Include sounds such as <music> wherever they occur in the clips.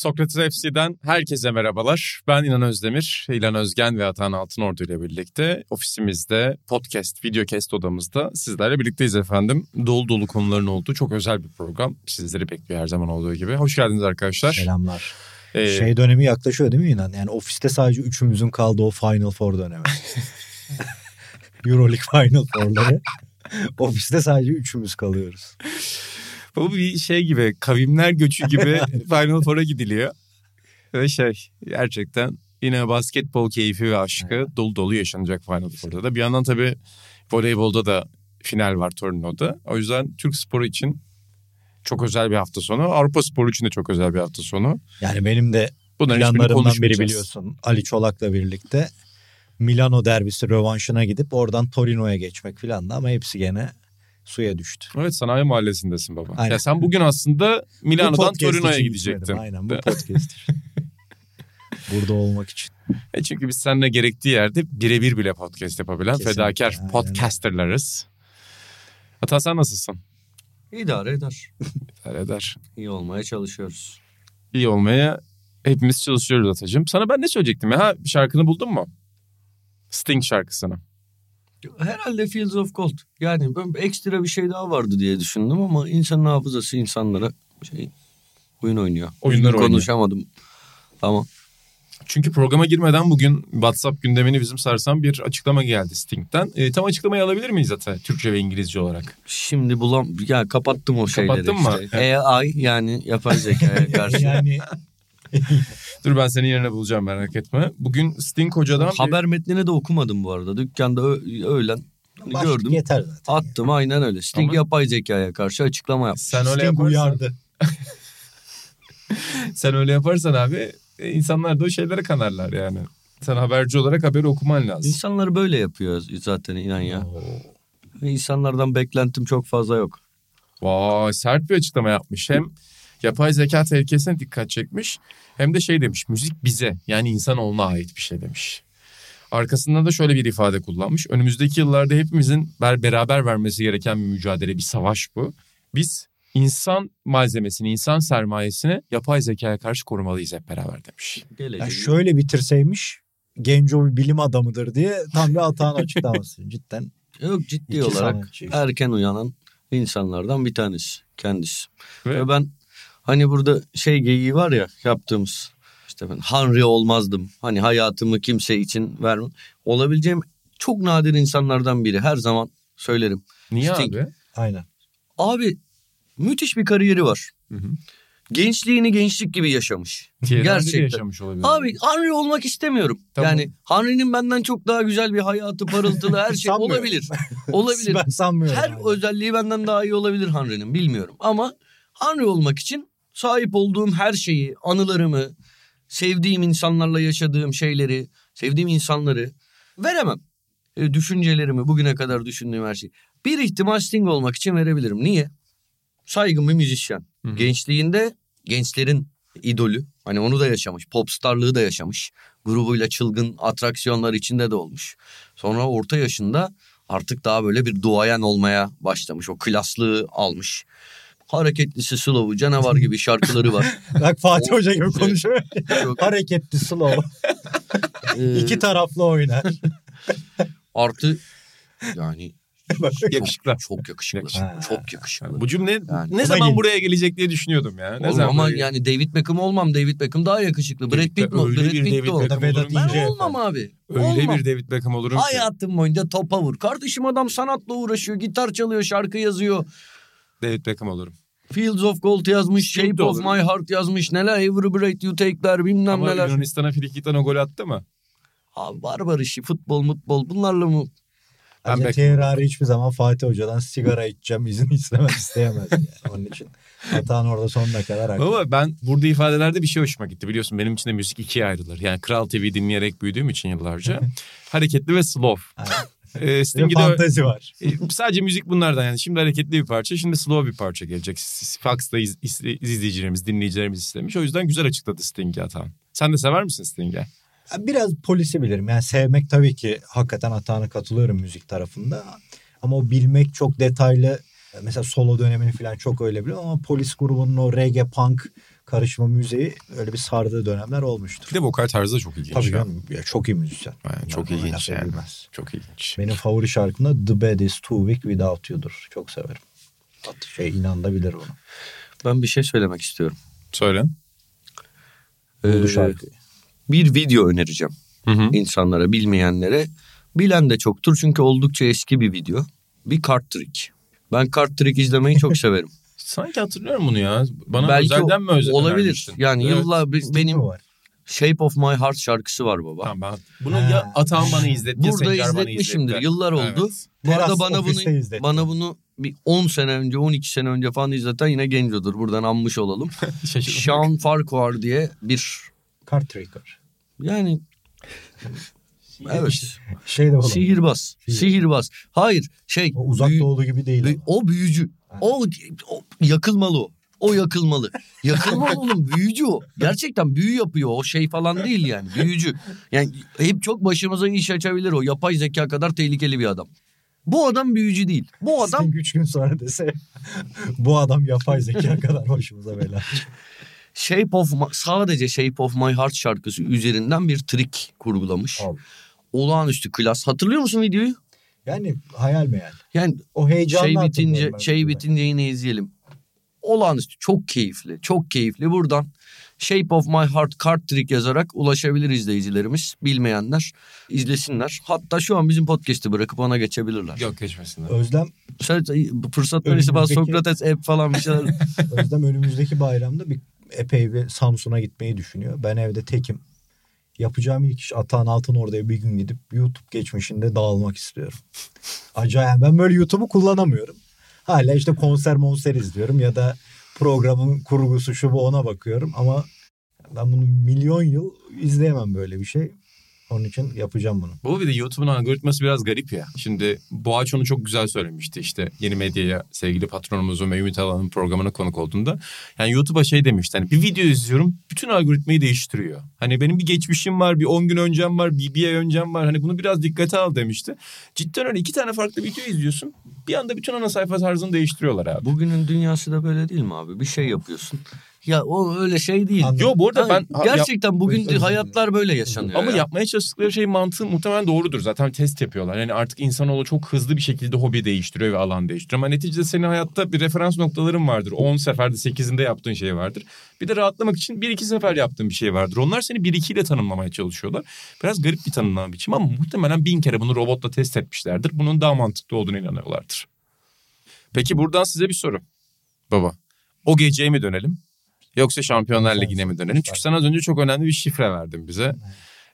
Sokrates FC'den herkese merhabalar. Ben İnan Özdemir, İlan Özgen ve Atan Altınordu ile birlikte ofisimizde podcast, videocast odamızda sizlerle birlikteyiz efendim. Dolu dolu konuların olduğu çok özel bir program. Sizleri bekliyor her zaman olduğu gibi. Hoş geldiniz arkadaşlar. Selamlar. Ee, Şey dönemi yaklaşıyor değil mi İnan? Yani ofiste sadece üçümüzün kaldığı o Final Four dönemi. <laughs> Euroleague Final Four'ları. ofiste sadece üçümüz kalıyoruz. Bu bir şey gibi, kavimler göçü gibi <laughs> Final Four'a gidiliyor. Ve şey gerçekten yine basketbol keyfi ve aşkı dolu dolu yaşanacak Final Four'da da. Bir yandan tabii voleybolda da final var Torino'da. O yüzden Türk sporu için çok özel bir hafta sonu. Avrupa sporu için de çok özel bir hafta sonu. Yani benim de Bunların planlarımdan biri biliyorsun. Ali Çolak'la birlikte Milano derbisi rövanşına gidip oradan Torino'ya geçmek filan da ama hepsi gene suya düştü. Evet sanayi mahallesindesin baba. Aynen. Ya sen bugün aslında Milano'dan Torino'ya gidecektin. gitmedim, Aynen bu podcast için. <laughs> Burada olmak için. E çünkü biz seninle gerektiği yerde birebir bile podcast yapabilen Kesinlikle, fedakar aynen podcasterlarız. Hata sen nasılsın? İdare eder. İdare eder. İyi olmaya çalışıyoruz. İyi olmaya hepimiz çalışıyoruz Atacığım. Sana ben ne söyleyecektim ya? Ha, şarkını buldun mu? Sting şarkısını. Herhalde Fields of Gold. Yani ben ekstra bir şey daha vardı diye düşündüm ama insanın hafızası insanlara şey oyun oynuyor. Oyunlar oynuyor. Konuşamadım. Tamam. Çünkü programa girmeden bugün WhatsApp gündemini bizim sarsan bir açıklama geldi Sting'den. E, tam açıklamayı alabilir miyiz zaten Türkçe ve İngilizce olarak? Şimdi bulam ya kapattım o şeyleri Kapattın mı? işte. AI yani yapay zekaya <laughs> karşı. yani <laughs> Dur ben senin yerine bulacağım merak etme. Bugün Sting hocadan bir- Haber metnini de okumadım bu arada. Dükkanda öğlen başlık gördüm. yeter zaten. Attım aynen öyle. Sting Ama- yapay zekaya karşı açıklama yaptı. sen öyle Sting yaparsan, uyardı. <laughs> sen öyle yaparsan abi e, insanlar da o şeylere kanarlar yani. Sen haberci olarak haberi okuman lazım. İnsanlar böyle yapıyor zaten inan ya. İnsanlardan beklentim çok fazla yok. Vay sert bir açıklama yapmış. Hem yapay zeka tehlikesine dikkat çekmiş hem de şey demiş müzik bize yani insanoğluna ait bir şey demiş. Arkasından da şöyle bir ifade kullanmış. Önümüzdeki yıllarda hepimizin ber- beraber vermesi gereken bir mücadele, bir savaş bu. Biz insan malzemesini, insan sermayesini yapay zekaya karşı korumalıyız hep beraber demiş. Gelecek. Ya şöyle bitirseymiş Genco bir bilim adamıdır diye tam bir Atahan açıklaması. <laughs> Cidden Yok ciddi olarak sanatçı erken uyanan insanlardan bir tanesi kendisi. Ve Ve ben hani burada şey geyiği var ya yaptığımız işte ben Henry olmazdım. Hani hayatımı kimse için vermem. Olabileceğim çok nadir insanlardan biri her zaman söylerim. niye Sting. abi? aynen. Abi müthiş bir kariyeri var. Hı hı. Gençliğini gençlik gibi yaşamış. De Gerçekten. yaşamış olabilir. Abi Henry olmak istemiyorum. Tamam. Yani Henry'nin benden çok daha güzel bir hayatı, parıltılı her şey olabilir. <laughs> Olabilir. Ben sanmıyorum. Her yani. özelliği benden daha iyi olabilir Henry'nin bilmiyorum. Ama Henry olmak için sahip olduğum her şeyi, anılarımı, sevdiğim insanlarla yaşadığım şeyleri, sevdiğim insanları veremem. E, düşüncelerimi, bugüne kadar düşündüğüm her şeyi. Bir ihtimal Sting olmak için verebilirim. Niye? Saygın bir müzisyen. Hı. Gençliğinde gençlerin idolü. Hani onu da yaşamış. Popstarlığı da yaşamış. Grubuyla çılgın atraksiyonlar içinde de olmuş. Sonra orta yaşında artık daha böyle bir duayen olmaya başlamış. O klaslığı almış. Hareketlisi slow'u canavar gibi şarkıları var. <laughs> Bak Fatih O- Hoca gibi konuşuyor. Çok, Hareketli slow. <laughs> e, İki taraflı oynar. <laughs> artı yani Yakışıklı. çok yakışıklı. Ha. Çok yakışıklı. Bu cümle Yani. ne zaman buraya gelecek diye düşünüyordum ya. Ne Oğlum zaman ama buraya- yani David Beckham olmam. David Beckham daha yakışıklı. Brad David Pitt mi? Brad Pitt de o. Ki. Ben olmam abi. Öyle olmam. bir David Beckham olurum ki. Hayatım boyunca topa vur. Kardeşim adam sanatla uğraşıyor. Gitar çalıyor, şarkı yazıyor. David Beckham olurum. Fields of Gold yazmış, de Shape of olur. My Heart yazmış. Neler Every Breath You Take'ler bilmem Ama neler. Yunanistan'a frikikten o gol attı mı? Abi barbar işi, futbol, mutbol bunlarla mı? Ben. Thierry hiçbir zaman Fatih Hoca'dan sigara içeceğim izin <laughs> istemez isteyemez yani. Onun için Atahan orada sonuna kadar haklı. Ama ben burada ifadelerde bir şey hoşuma gitti. Biliyorsun benim için de müzik ikiye ayrılır. Yani Kral TV dinleyerek büyüdüğüm için yıllarca. <laughs> Hareketli ve slow. De Sting'i de fantezi var. E, sadece müzik bunlardan yani. Şimdi hareketli bir parça, şimdi slow bir parça gelecek. Fox'ta iz, iz- izleyicilerimiz, dinleyicilerimiz istemiş. O yüzden güzel açıkladı Sting'i Atan. Sen de sever misin Sting'i? Biraz polisi bilirim. Yani sevmek tabii ki hakikaten Atahan'a katılıyorum müzik tarafında. Ama o bilmek çok detaylı. Mesela solo dönemini falan çok öyle biliyorum ama polis grubunun o reggae punk karışma müziği öyle bir sardığı dönemler olmuştur. Bir de vokal tarzı da çok ilginç. Tabii ya. canım ya çok iyi müzisyen. Yani çok Yani ilginç yani. edilmez. Çok ilginç. Benim favori şarkım da The Bed is Too Weak Without You'dur. Çok severim. At- Şey inan da bilir bunu. Ben bir şey söylemek istiyorum. Söyle. Ee, şarkıyı. bir video önereceğim Hı hı. insanlara, bilmeyenlere. Bilen de çoktur çünkü oldukça eski bir video. Bir kart trick. Ben kart trick izlemeyi çok <laughs> severim. Sanki hatırlıyorum bunu ya. Bana Belki özelden mi özel olabilir. Yani Evet. yıllar benim var? Shape of My Heart şarkısı var baba. Tamam ben bunu Ha. ya Atan bana izletti ya Burada bana izletmişimdir. izletti. Yıllar oldu. Evet. Bu arada Teras bana bunu izletti. bana bunu bir 10 sene önce, 12 sene önce falan izleten yine gencodur. Buradan anmış olalım. <laughs> Sean Farquhar diye bir Card Tricker. yani evet Şey de var. sihirbaz. Sihir. Sihirbaz. Hayır şey O uzak büyü- doğulu gibi değil. büyü- o büyücü. O, o yakılmalı o. O yakılmalı. Yakılmalı <laughs> oğlum büyücü o. Gerçekten büyü yapıyor o şey falan değil yani büyücü. Yani hep çok başımıza iş açabilir o. Yapay zeka kadar tehlikeli bir adam. Bu adam büyücü değil. Bu adam Sting üç gün sonra dese <laughs> bu adam yapay zeka <laughs> kadar başımıza bela. Shape of My- sadece Shape of My Heart şarkısı üzerinden bir trik kurgulamış. Al. Olağanüstü klas. Hatırlıyor musun videoyu? Yani hayal meyal. Yani O heyecanla şey bitince şey bitince yine izleyelim. Olağanüstü çok keyifli. Çok keyifli. Buradan Shape of My Heart card trick yazarak ulaşabilir izleyicilerimiz. Bilmeyenler izlesinler. Hatta şu an bizim podcast'i bırakıp ona geçebilirler. Yok geçmesinler. Özlem, Sen fırsat verirse bana Önümüzdeki- Sokrates app falan bir şeyler. <laughs> Özlem önümüzdeki bayramda bir epey bir Samsun'a gitmeyi düşünüyor. Ben evde tekim. Yapacağım ilk iş Atahan Altın oraya bir gün gidip YouTube geçmişinde dağılmak istiyorum. Acayip. Ben böyle YouTube'u kullanamıyorum. Hala işte konser monser izliyorum ya da programın kurgusu şu bu ona bakıyorum ama ben bunu milyon yıl izleyemem böyle bir şey. Onun için yapacağım bunu. Bu bir de YouTube'un algoritması biraz garip ya. Şimdi Boğaç onu çok güzel söylemişti işte yeni medyaya sevgili patronumuzun ve Ümit Alan'ın programına konuk olduğunda. Yani YouTube'a şey demişti hani bir video izliyorum bütün algoritmayı değiştiriyor. Hani benim bir geçmişim var bir 10 gün öncem var bir, bir ay öncem var hani bunu biraz dikkate al demişti. Cidden öyle iki tane farklı video izliyorsun bir anda bütün ana sayfa tarzını değiştiriyorlar abi. Bugünün dünyası da böyle değil mi abi? Bir şey yapıyorsun. Ya o öyle şey değil. Anladım. Yo bu arada ben... gerçekten bugün Özür dilerim. hayatlar böyle yaşanıyor. Ama ya. yapmaya çalıştıkları şey mantığı muhtemelen doğrudur. Zaten test yapıyorlar. Yani artık insanoğlu çok hızlı bir şekilde hobi değiştiriyor ve alan değiştiriyor. Ama neticede senin hayatta bir referans noktaların vardır. 10 seferde 8'inde yaptığın şey vardır. Bir de rahatlamak için 1-2 sefer yaptığın bir şey vardır. Onlar seni 1-2 ile tanımlamaya çalışıyorlar. Biraz garip bir tanımlama biçimi ama muhtemelen bin kere bunu robotla test etmişlerdir. Bunun daha mantıklı olduğunu inanıyorlardır. Peki buradan size bir soru. Baba, o geceye mi dönelim? Yoksa Şampiyonlar Ligi'ne mi dönelim? Çünkü sen az önce çok önemli bir şifre verdin bize.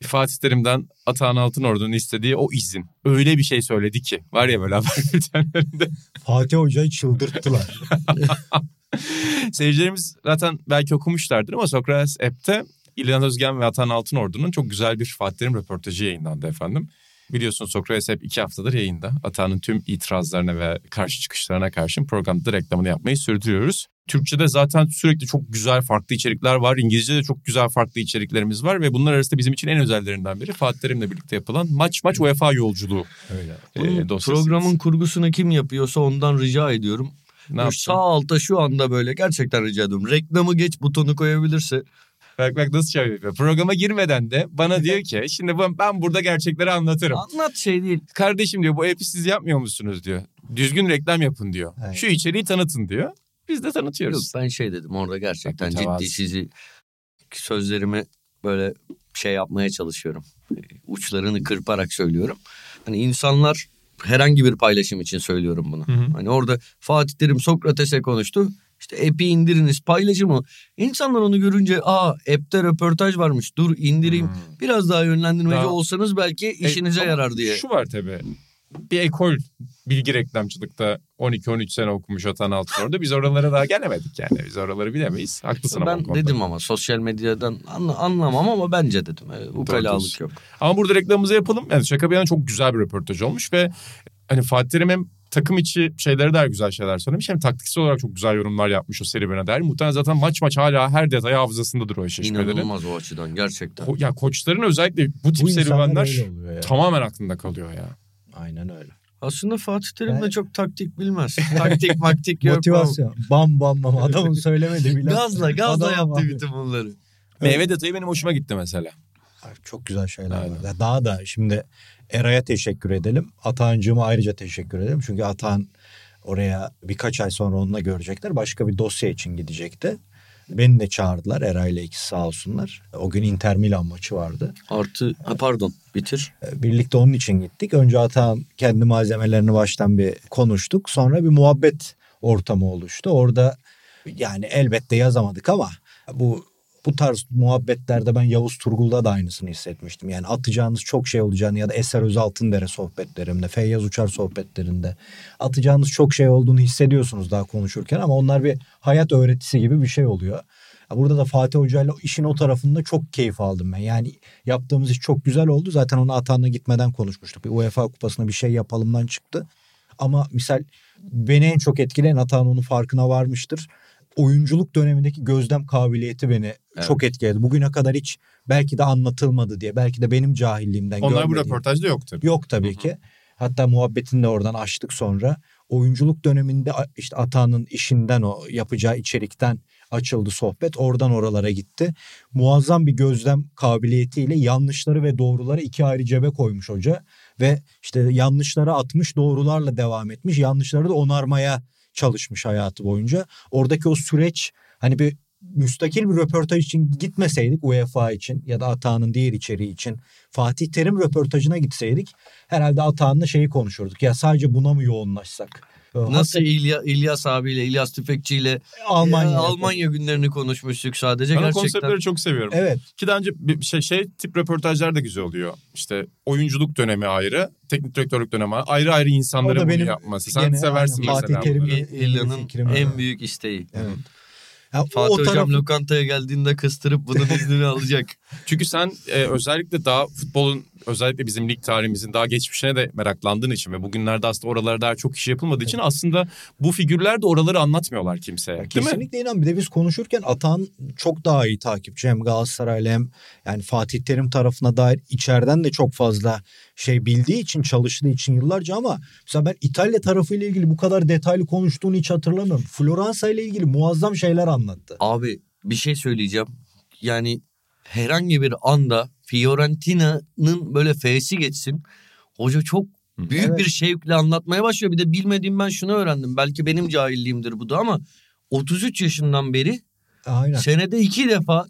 Fatih Terim'den Atahan Altınordu'nun istediği o izin. Öyle bir şey söyledi ki. Var ya böyle haber <laughs> bültenlerinde. Fatih Hoca'yı çıldırttılar. <laughs> Seyircilerimiz zaten belki okumuşlardır ama Sokrates App'te İlhan Özgen ve Atahan Altınordu'nun çok güzel bir Fatih Terim röportajı yayınlandı efendim. Biliyorsun Sokrates hep iki haftadır yayında. Atahan'ın tüm itirazlarına ve karşı çıkışlarına karşın programda reklamını yapmayı sürdürüyoruz. Türkçe'de zaten sürekli çok güzel farklı içerikler var. İngilizce'de çok güzel farklı içeriklerimiz var. Ve bunlar arasında bizim için en özellerinden biri Fatih Terim'le birlikte yapılan maç maç UEFA yolculuğu. Öyle. Bunun e, dosyası. programın kurgusunu kim yapıyorsa ondan rica ediyorum. Ne Bu? Sağ alta şu anda böyle gerçekten rica ediyorum. Reklamı geç butonu koyabilirse. Bak bak nasıl şey yapıyor. Programa girmeden de bana diyor ki şimdi ben, ben burada gerçekleri anlatırım. Anlat şey değil. Kardeşim diyor bu app'i siz yapmıyor musunuz diyor. Düzgün reklam yapın diyor. Evet. Şu içeriği tanıtın diyor. Biz de Yok, tanıtıyoruz. ben şey dedim orada gerçekten mütevazı. ciddi sizi sözlerimi böyle şey yapmaya çalışıyorum. Uçlarını kırparak söylüyorum. Hani insanlar herhangi bir paylaşım için söylüyorum bunu. Hı hı. Hani orada Fatih Terim Sokrates'e konuştu. İşte app'i indiriniz paylaşımı. İnsanlar onu görünce aa app'te röportaj varmış dur indireyim. Hmm. Biraz daha yönlendirmeci Daha- olsanız belki işinize E, yarar diye. Şu var tabii. Bir ekol bilgi reklamcılıkta 12-13 sene okumuş Atan Altınordu. Biz oralara daha gelemedik yani. Biz oraları bilemeyiz. Haklısın ama. Ben bu konuda. dedim ama sosyal medyadan anla- anlamam ama bence dedim. E, ukalalık yok. Ama burada reklamımızı yapalım. Yani şaka bir yana çok güzel bir röportaj olmuş ve hani Fatih Terim hem takım içi şeylere dair güzel şeyler söylemiş hem taktiksel olarak çok güzel yorumlar yapmış o serüvene dair. Muhtemelen zaten maç maç hala her detay hafızasındadır o eşleşmelerin. İnanılmaz o açıdan gerçekten. Ko- ya koçların özellikle bu tip Bu serüvenler tamamen aklında kalıyor ya. Aynen öyle. Aslında Fatih Terim de çok taktik bilmez. <laughs> taktik maktik yok. Motivasyon. Bam bam bam. Adamın <laughs> söylemedi bile. Gazla gazla Adam yaptı abi. bütün bunları. Meyve detayı benim hoşuma gitti mesela. Ay, Çok güzel şeyler Aynen. var. Daha da şimdi Eray'a teşekkür edelim. Atahancığıma ayrıca teşekkür edelim. Çünkü Atahan oraya birkaç ay sonra onunla görecekler. Başka bir dosya için gidecekti. Beni de çağırdılar Eray'la ikisi sağ olsunlar. O gün Inter Milan maçı vardı. Artı ha pardon bitir. E, Birlikte onun için gittik. Önce Atahan kendi malzemelerini baştan bir konuştuk. Sonra bir muhabbet ortamı oluştu. Orada yani elbette yazamadık ama bu bu tarz muhabbetlerde ben Yavuz Turgul'da da aynısını hissetmiştim. Yani atacağınız çok şey olacağını ya da Eser Özaltındere sohbetlerimde, Feyyaz Uçar sohbetlerinde atacağınız çok şey olduğunu hissediyorsunuz daha konuşurken ama onlar bir hayat öğretisi gibi bir şey oluyor. Burada da Fatih Hoca'yla işin o tarafında çok keyif aldım ben. Yani yaptığımız iş çok güzel oldu. Zaten onu Atan'la gitmeden konuşmuştuk. Bir UEFA kupasına bir şey yapalımdan çıktı. Ama misal beni en çok etkileyen Atan onun farkına varmıştır. Oyunculuk dönemindeki gözlem kabiliyeti beni Evet. çok etkiledi. Bugüne kadar hiç belki de anlatılmadı diye. Belki de benim cahilliğimden Onlar bu görmediğim- röportajda yok tabii. Yok tabii ki. Hatta muhabbetini de oradan açtık sonra. Oyunculuk döneminde işte Atan'ın işinden o yapacağı içerikten açıldı sohbet. Oradan oralara gitti. Muazzam bir gözlem kabiliyetiyle yanlışları ve doğruları iki ayrı cebe koymuş hoca. Ve işte yanlışlara atmış doğrularla devam etmiş. Yanlışları da onarmaya çalışmış hayatı boyunca. Oradaki o süreç hani bir müstakil bir röportaj için gitmeseydik UEFA için ya da Atağan'ın diğer içeriği için Fatih Terim röportajına gitseydik herhalde Atağan'la şeyi konuşurduk. Ya sadece buna mı yoğunlaşsak? Nasıl İlya, İlyas abiyle, İlyas Tüfekçi ile Almanya. e, Almanya günlerini konuşmuştuk sadece. Ben o Gerçekten konseptleri çok seviyorum. Evet. Ki daha önce bir şey, şey tip röportajlar da güzel oluyor. İşte oyunculuk dönemi ayrı, teknik direktörlük dönemi ayrı. Ayrı ayrı insanların bunu benim yapması. Sen gene seversin aynen Fatih mesela. Terim- bunları. İ- İlya'nın fikrim en büyük isteği. Evet. Ya Fatih o Hocam tarafı- lokantaya geldiğinde kıstırıp bunun iznini <laughs> alacak. Çünkü sen e, özellikle daha futbolun özellikle bizim lig tarihimizin daha geçmişine de meraklandığın için ve bugünlerde aslında oralara daha çok iş yapılmadığı için aslında bu figürler de oraları anlatmıyorlar kimseye. Ya değil mi? kesinlikle inan. Bir de biz konuşurken Atan çok daha iyi takipçi. Hem Galatasaray'la hem yani Fatih Terim tarafına dair içeriden de çok fazla şey bildiği için çalıştığı için yıllarca ama mesela ben İtalya tarafıyla ilgili bu kadar detaylı konuştuğunu hiç hatırlamıyorum. Floransa ile ilgili muazzam şeyler anlattı. Abi bir şey söyleyeceğim. Yani herhangi bir anda Fiorentina'nın böyle F'si geçsin. Hoca çok büyük Evet. bir şevkle anlatmaya başlıyor. Bir de bilmediğim ben şunu öğrendim. Belki benim cahilliğimdir bu da ama 33 yaşından beri Aynen. senede iki defa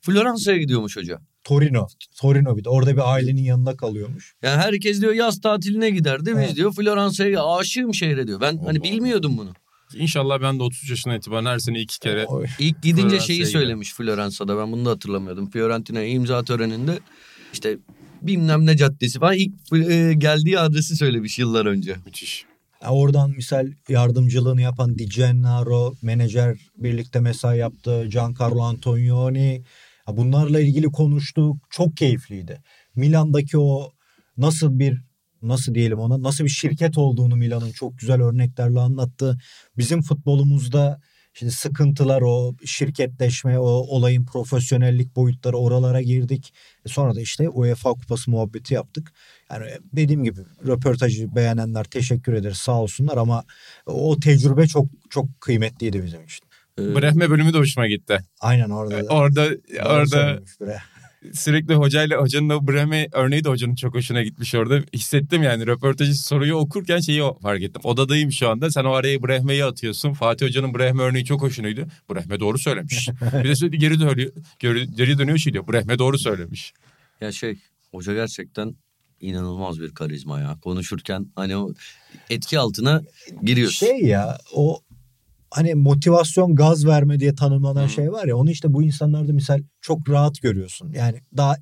Floransa'ya gidiyormuş hoca. Torino. Torino bir de orada bir ailenin yanında kalıyormuş. Yani herkes diyor yaz tatiline giderdi. Biz Evet. diyor Floransa'ya aşığım şehre diyor. Ben hani Allah bilmiyordum bunu. İnşallah ben de 33 yaşına itibaren her sene iki kere Oy. İlk gidince şeyi söylemiş Floransa'da ben bunu da hatırlamıyordum. Fiorentina'ya imza töreninde işte bilmem ne caddesi falan ilk e, geldiği adresi söylemiş yıllar önce. müthiş. Ya oradan misal yardımcılığını yapan Di Gennaro, menajer birlikte mesai yaptı. Giancarlo Antonioni. Ya bunlarla ilgili konuştuk. Çok keyifliydi. Milan'daki o nasıl bir nasıl diyelim ona nasıl bir şirket olduğunu Milan'ın çok güzel örneklerle anlattı. Bizim futbolumuzda şimdi sıkıntılar o şirketleşme o olayın profesyonellik boyutları oralara girdik. E Sonra da işte UEFA kupası muhabbeti yaptık. Yani dediğim gibi röportajı beğenenler teşekkür ederiz sağ olsunlar ama o tecrübe çok çok kıymetliydi bizim için. Ee, Brehme bölümü de hoşuma gitti. Aynen orada. da. Orada orada bre. Sürekli hocayla hocanın o Brehme örneği de hocanın çok hoşuna gitmiş orada. Hissettim yani röportajı soruyu okurken şeyi fark ettim. Odadayım şu anda. Sen o araya Brehme'yi atıyorsun. Fatih hocanın Brehme örneği çok hoşunaydı. Brehme doğru söylemiş. <laughs> bir de sürekli geri dönüyor. Geri, geri dönüyor şey diyor. Brehme doğru söylemiş. Ya şey hoca gerçekten inanılmaz bir karizma ya. Konuşurken hani o etki altına giriyorsun. Şey ya o hani motivasyon gaz verme diye tanımlanan şey var ya onu işte bu insanlarda misal çok rahat görüyorsun. Yani daha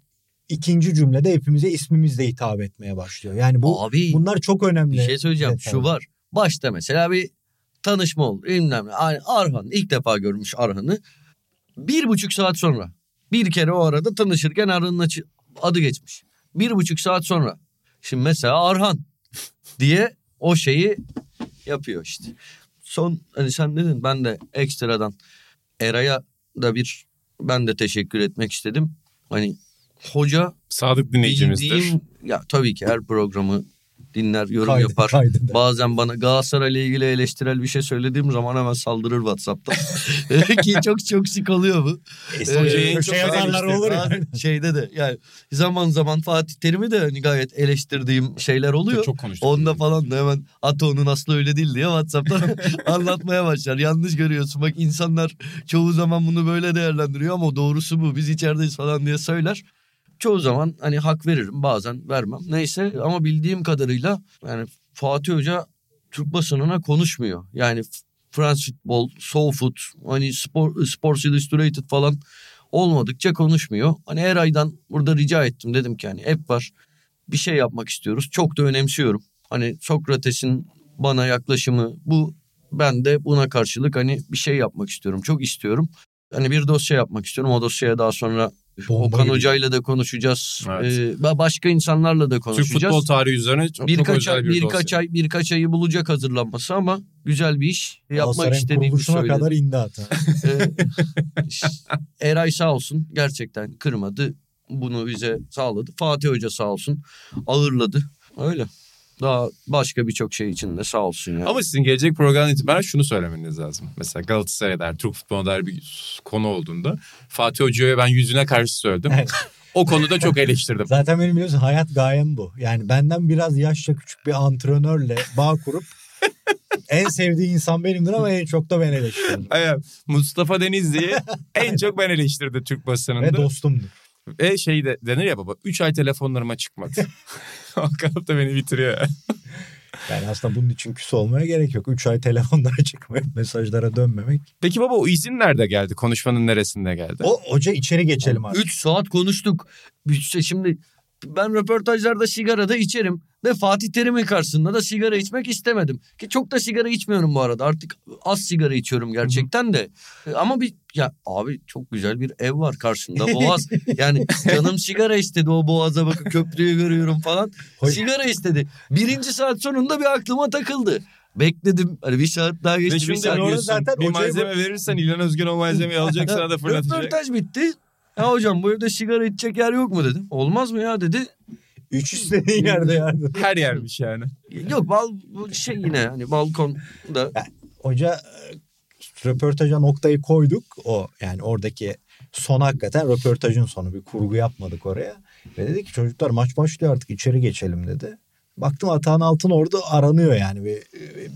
ikinci cümlede hepimize ismimizle hitap etmeye başlıyor. Yani bu Abi bunlar çok önemli. bir şey söyleyeceğim. detaylar. Şu var. Başta mesela bir tanışma oldu. Bilmem ne. Yani Arhan ilk defa görmüş Arhan'ı. Bir buçuk saat sonra. Bir kere o arada tanışırken Arhan'ın adı geçmiş. Bir buçuk saat sonra. Şimdi mesela Arhan <laughs> diye o şeyi yapıyor işte. Son hani sen dedin ben de ekstradan Eray'a da bir ben de teşekkür etmek istedim. Hani hoca Sadık dinleyicimizdir. bildiğim ya tabii ki her programı dinler, yorum Kaydı- yapar. kaydeder. Bazen bana Galatasaray'la ilgili eleştirel bir şey söylediğim zaman hemen saldırır WhatsApp'tan. <laughs> Ki çok çok sık oluyor bu. Eski Ee, yazarlar eleştir- olur yani. Şeyde de yani zaman zaman Fatih Terim'i de hani gayet eleştirdiğim şeyler oluyor. Çok konuştuk. Onda falan da hemen Ata onun aslı öyle değil diye WhatsApp'tan <laughs> anlatmaya başlar. Yanlış görüyorsun bak insanlar çoğu zaman bunu böyle değerlendiriyor ama doğrusu bu biz içerideyiz falan diye söyler. Çoğu zaman hani hak veririm bazen vermem. Neyse ama bildiğim kadarıyla yani Fatih Hoca Türk basınına konuşmuyor. Yani France Futbol, Soul Food, hani Spor, Sports Illustrated falan olmadıkça konuşmuyor. Hani her aydan burada rica ettim dedim ki hani hep var bir şey yapmak istiyoruz. Çok da önemsiyorum. Hani Sokrates'in bana yaklaşımı bu. Ben de buna karşılık hani bir şey yapmak istiyorum. Çok istiyorum. Hani bir dosya yapmak istiyorum. O dosyaya daha sonra Bomba Okan gibi. Hoca'yla da konuşacağız. Evet. Ee, başka insanlarla da Türk konuşacağız. futbol tarihi üzerine çok, çok birkaç özel ay, bir birkaç dosya. ay birkaç ayı bulacak hazırlanması ama güzel bir iş yapmak istediğimi söyledi. kadar indi hata. <laughs> Ee, Eray sağ olsun gerçekten kırmadı. Bunu bize sağladı. Fatih Hoca sağ olsun ağırladı. Öyle. Daha başka birçok şey için de sağ olsun ya. Ama sizin gelecek programdan itibaren şunu söylemeniz lazım. Mesela Galatasaray'a dair, Türk futboluna dair bir konu olduğunda Fatih Hoca'ya ben yüzüne karşı söyledim. Evet. o konuda çok eleştirdim. Zaten benim biliyorsun hayat gayem bu. Yani benden biraz yaşça küçük bir antrenörle bağ kurup en sevdiği insan benimdir ama en çok da ben eleştiririm. Evet, Mustafa Denizli'yi <laughs> en çok ben eleştirdi Türk basınında. Ve dostumdur. Ve şey de denir ya baba 3 ay telefonlarıma çıkmadı. <laughs> <laughs> o kadar da beni bitiriyor. ya. <laughs> Yani aslında bunun için küs olmaya gerek yok. 3 ay telefonlara <laughs> çıkmayıp mesajlara dönmemek. Peki baba o izin nerede geldi? Konuşmanın neresinde geldi? O hoca içeri geçelim abi. 3 saat konuştuk. Üç- Şimdi ben röportajlarda sigara da içerim. Ve Fatih Terim'in karşısında da sigara içmek istemedim. Ki çok da sigara içmiyorum bu arada. Artık az sigara içiyorum gerçekten de. Ama bir ya abi çok güzel bir ev var karşında. Boğaz. <laughs> yani canım sigara istedi o boğaza bakıp köprüyü görüyorum falan. Sigara istedi. Birinci saat sonunda bir aklıma takıldı. Bekledim. Hani bir saat daha Ve geçti. Bir şimdi saat orada diyorsun zaten bir hocayı malzeme verirsen İlhan Özgün o malzemeyi alacak sana da fırlatacak. <laughs> Röportaj bitti. Ya hocam bu evde sigara içecek yer yok mu dedim. Olmaz mı ya dedi. Üç istediğin yerde yani. <laughs> Her yermiş yani. Yok bal bu şey yine hani balkonda. Hoca e, röportaja noktayı koyduk. O yani oradaki son hakikaten röportajın sonu. Bir kurgu yapmadık oraya. Ve dedi ki çocuklar maç başlıyor artık içeri geçelim dedi. Baktım Atahan Altın orada aranıyor yani. Bir,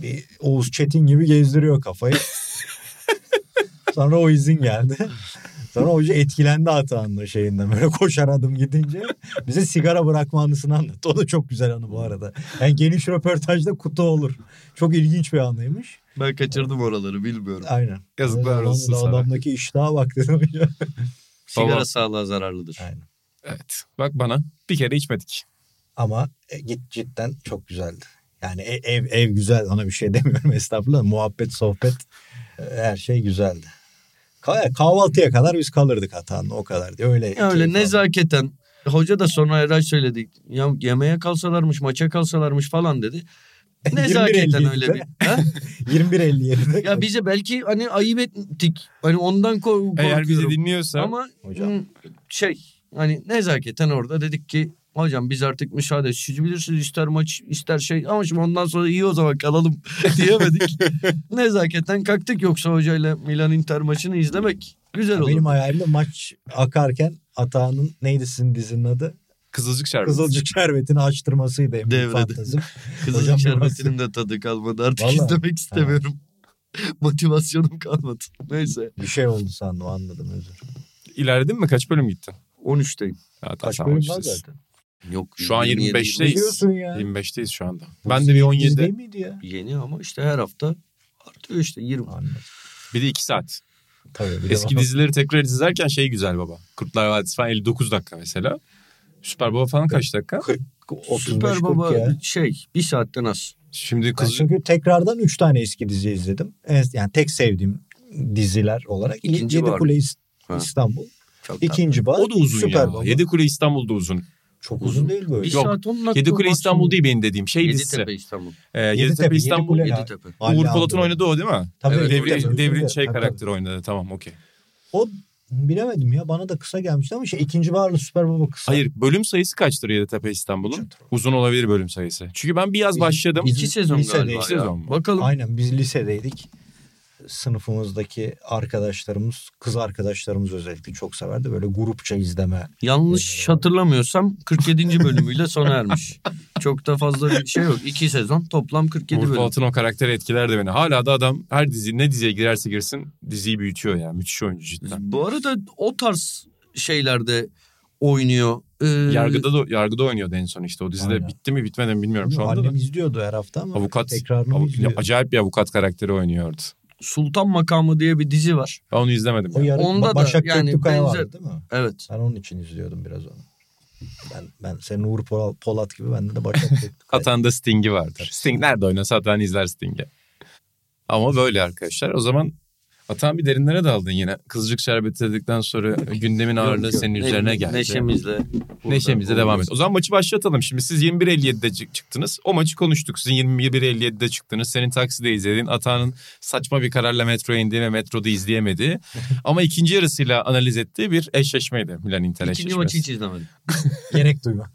bir Oğuz Çetin gibi gezdiriyor kafayı. <laughs> Sonra o izin geldi. <laughs> Sonra hoca etkilendi Atahan'la şeyinden böyle koşar adım gidince. Bize sigara bırakma anısını anlattı. O da çok güzel anı bu arada. Yani geniş röportajda kutu olur. Çok ilginç bir anıymış. Ben kaçırdım oraları bilmiyorum. Aynen. Yazıklar olsun sana. Adamdaki iştaha bak dedim. Sigara sağlığa zararlıdır. Aynen. Evet. Bak bana bir kere içmedik. Ama e, git cidden çok güzeldi. Yani e- ev ev güzel ona bir şey demiyorum <laughs> estağfurullah. Muhabbet, sohbet e, her şey güzeldi. Kah- Kahvaltıya kadar biz kalırdık hatanla o kadar diye. Öyle, Ya öyle keyif aldım. nezaketen. Hoca da sonra Eray söyledi. Ya yemeğe kalsalarmış, maça kalsalarmış falan dedi. <laughs> Nezaketen 21.57'de. öyle bir. Ha? <laughs> 21.57'de. Ya bize belki hani ayıp ettik. Hani ondan ko- Eğer bizi korkuyorum. dinliyorsa Ama Hocam. şey hani nezaketen orada dedik ki hocam biz artık müsaade siz bilirsiniz ister maç ister şey ama şimdi ondan sonra iyi o zaman kalalım <laughs> diyemedik. <laughs> nezaketen kalktık yoksa hocayla Milan Inter maçını izlemek güzel olur. Benim hayalimde maç akarken Atağan'ın neydi sizin dizinin adı? Kızılcık şerbeti. Kızılcık şerbetini açtırmasıydı fantezim. <laughs> Kızılcık Hocam şerbetinin de tadı kalmadı artık Vallahi. izlemek istemiyorum. Motivasyonum kalmadı. Neyse Bir şey oldu sandım anladım özür. İlerledin mi? Kaç bölüm gittin? 13'teyim. Ha, Kaç bölüm var zaten? Yok. Şu an 27, 25'teyiz. Ne diyorsun ya? 25'teyiz şu anda. Bu Ben de bir dizi 17. değil miydi ya? Yeni ama işte her hafta artıyor işte 20. Anladım. Bir de 2 saat. Tabii bir de Eski bak- dizileri tekrar izlerken şey güzel baba. Kurtlar Vadisi falan 59 dakika mesela. Süper Baba falan kaç dakika? 40 35 Süper 40 Baba ya. şey bir saatten az. Şimdi Ben kız çünkü tekrardan 3 tane eski dizi izledim. En- Yani tek sevdiğim diziler olarak. İkinci Yedi. Kule İs- Ha. İstanbul. Çok İkinci var. o da uzun Süper ya. Baba. Yedikule İstanbul'da uzun. Çok uzun değil böyle. Bir Yok, saat on dakika. Yedikule maksimum. İstanbul değil benim dediğim şey. Yeditepe İstanbul. Ee, Yeditepe, İstanbul. Yeditepe. Uğur Polat'ın oynadığı o değil mi? Tabii, Evet, Devrin, devrin dilerim. şey karakteri oynadı. Tamam okey. O bilemedim ya bana da kısa gelmişti ama şey ikinci varlı Süper Baba kısa. Hayır bölüm sayısı kaçtır Yeditepe İstanbul'un? Uzun olabilir bölüm sayısı. Çünkü ben bir yaz başladım. bizim- İki sezon galiba İki sezon mu? Bakalım. Aynen biz lisedeydik. Sınıfımızdaki arkadaşlarımız, kız arkadaşlarımız özellikle çok severdi. Böyle grupça izleme. Yanlış hatırlamıyorsam <laughs> 47. bölümüyle sona ermiş. Çok da fazla bir şey yok. İki sezon toplam 47 Uğur bölüm. Polat'ın o karakteri etkilerdi beni. Hala da adam her dizi ne diziye girerse girsin diziyi büyütüyor ya. Müthiş oyuncu cidden. Bu arada o tarz şeylerde oynuyor. Ee, Yargıda da, yargıda oynuyordu en son işte o dizide. Aynen. Bitti mi bitmedi mi bilmiyorum şu anda Annem da. izliyordu her hafta ama Avukat, tekrarını avu- izliyor. acayip bir avukat karakteri oynuyordu. Sultan Makamı diye bir dizi var. Ben onu izlemedim. O ya. yarı, Onda da Başak yani Göktürkaya benzer- vardı değil mi? Evet. Ben onun için izliyordum biraz onu. Ben, ben senin Uğur Polat, Polat gibi bende de Başak Göktürkaya. <laughs> Atan'da Sting'i vardır. Sting nerede oynasa Atan izler Sting'i. Ama böyle arkadaşlar. O zaman Atan bir derinlere daldın yine. Kızcık şerbeti dedikten sonra gündemin ağırlığı senin Ne- üzerine geldi. Neşemizle. burada Neşemizle devam et. O zaman maçı başlatalım. Şimdi siz 21.57'de çık- çıktınız. O maçı konuştuk. Sizin 21.57'de çıktınız. Senin takside izledin. Atan'ın saçma bir kararla metroya indiği ve metroda izleyemediği. <laughs> Ama ikinci yarısıyla analiz ettiği bir eşleşmeydi. Milan Inter İkinci eşleşmesi. maçı hiç izlemedim. <laughs> Gerek duyma.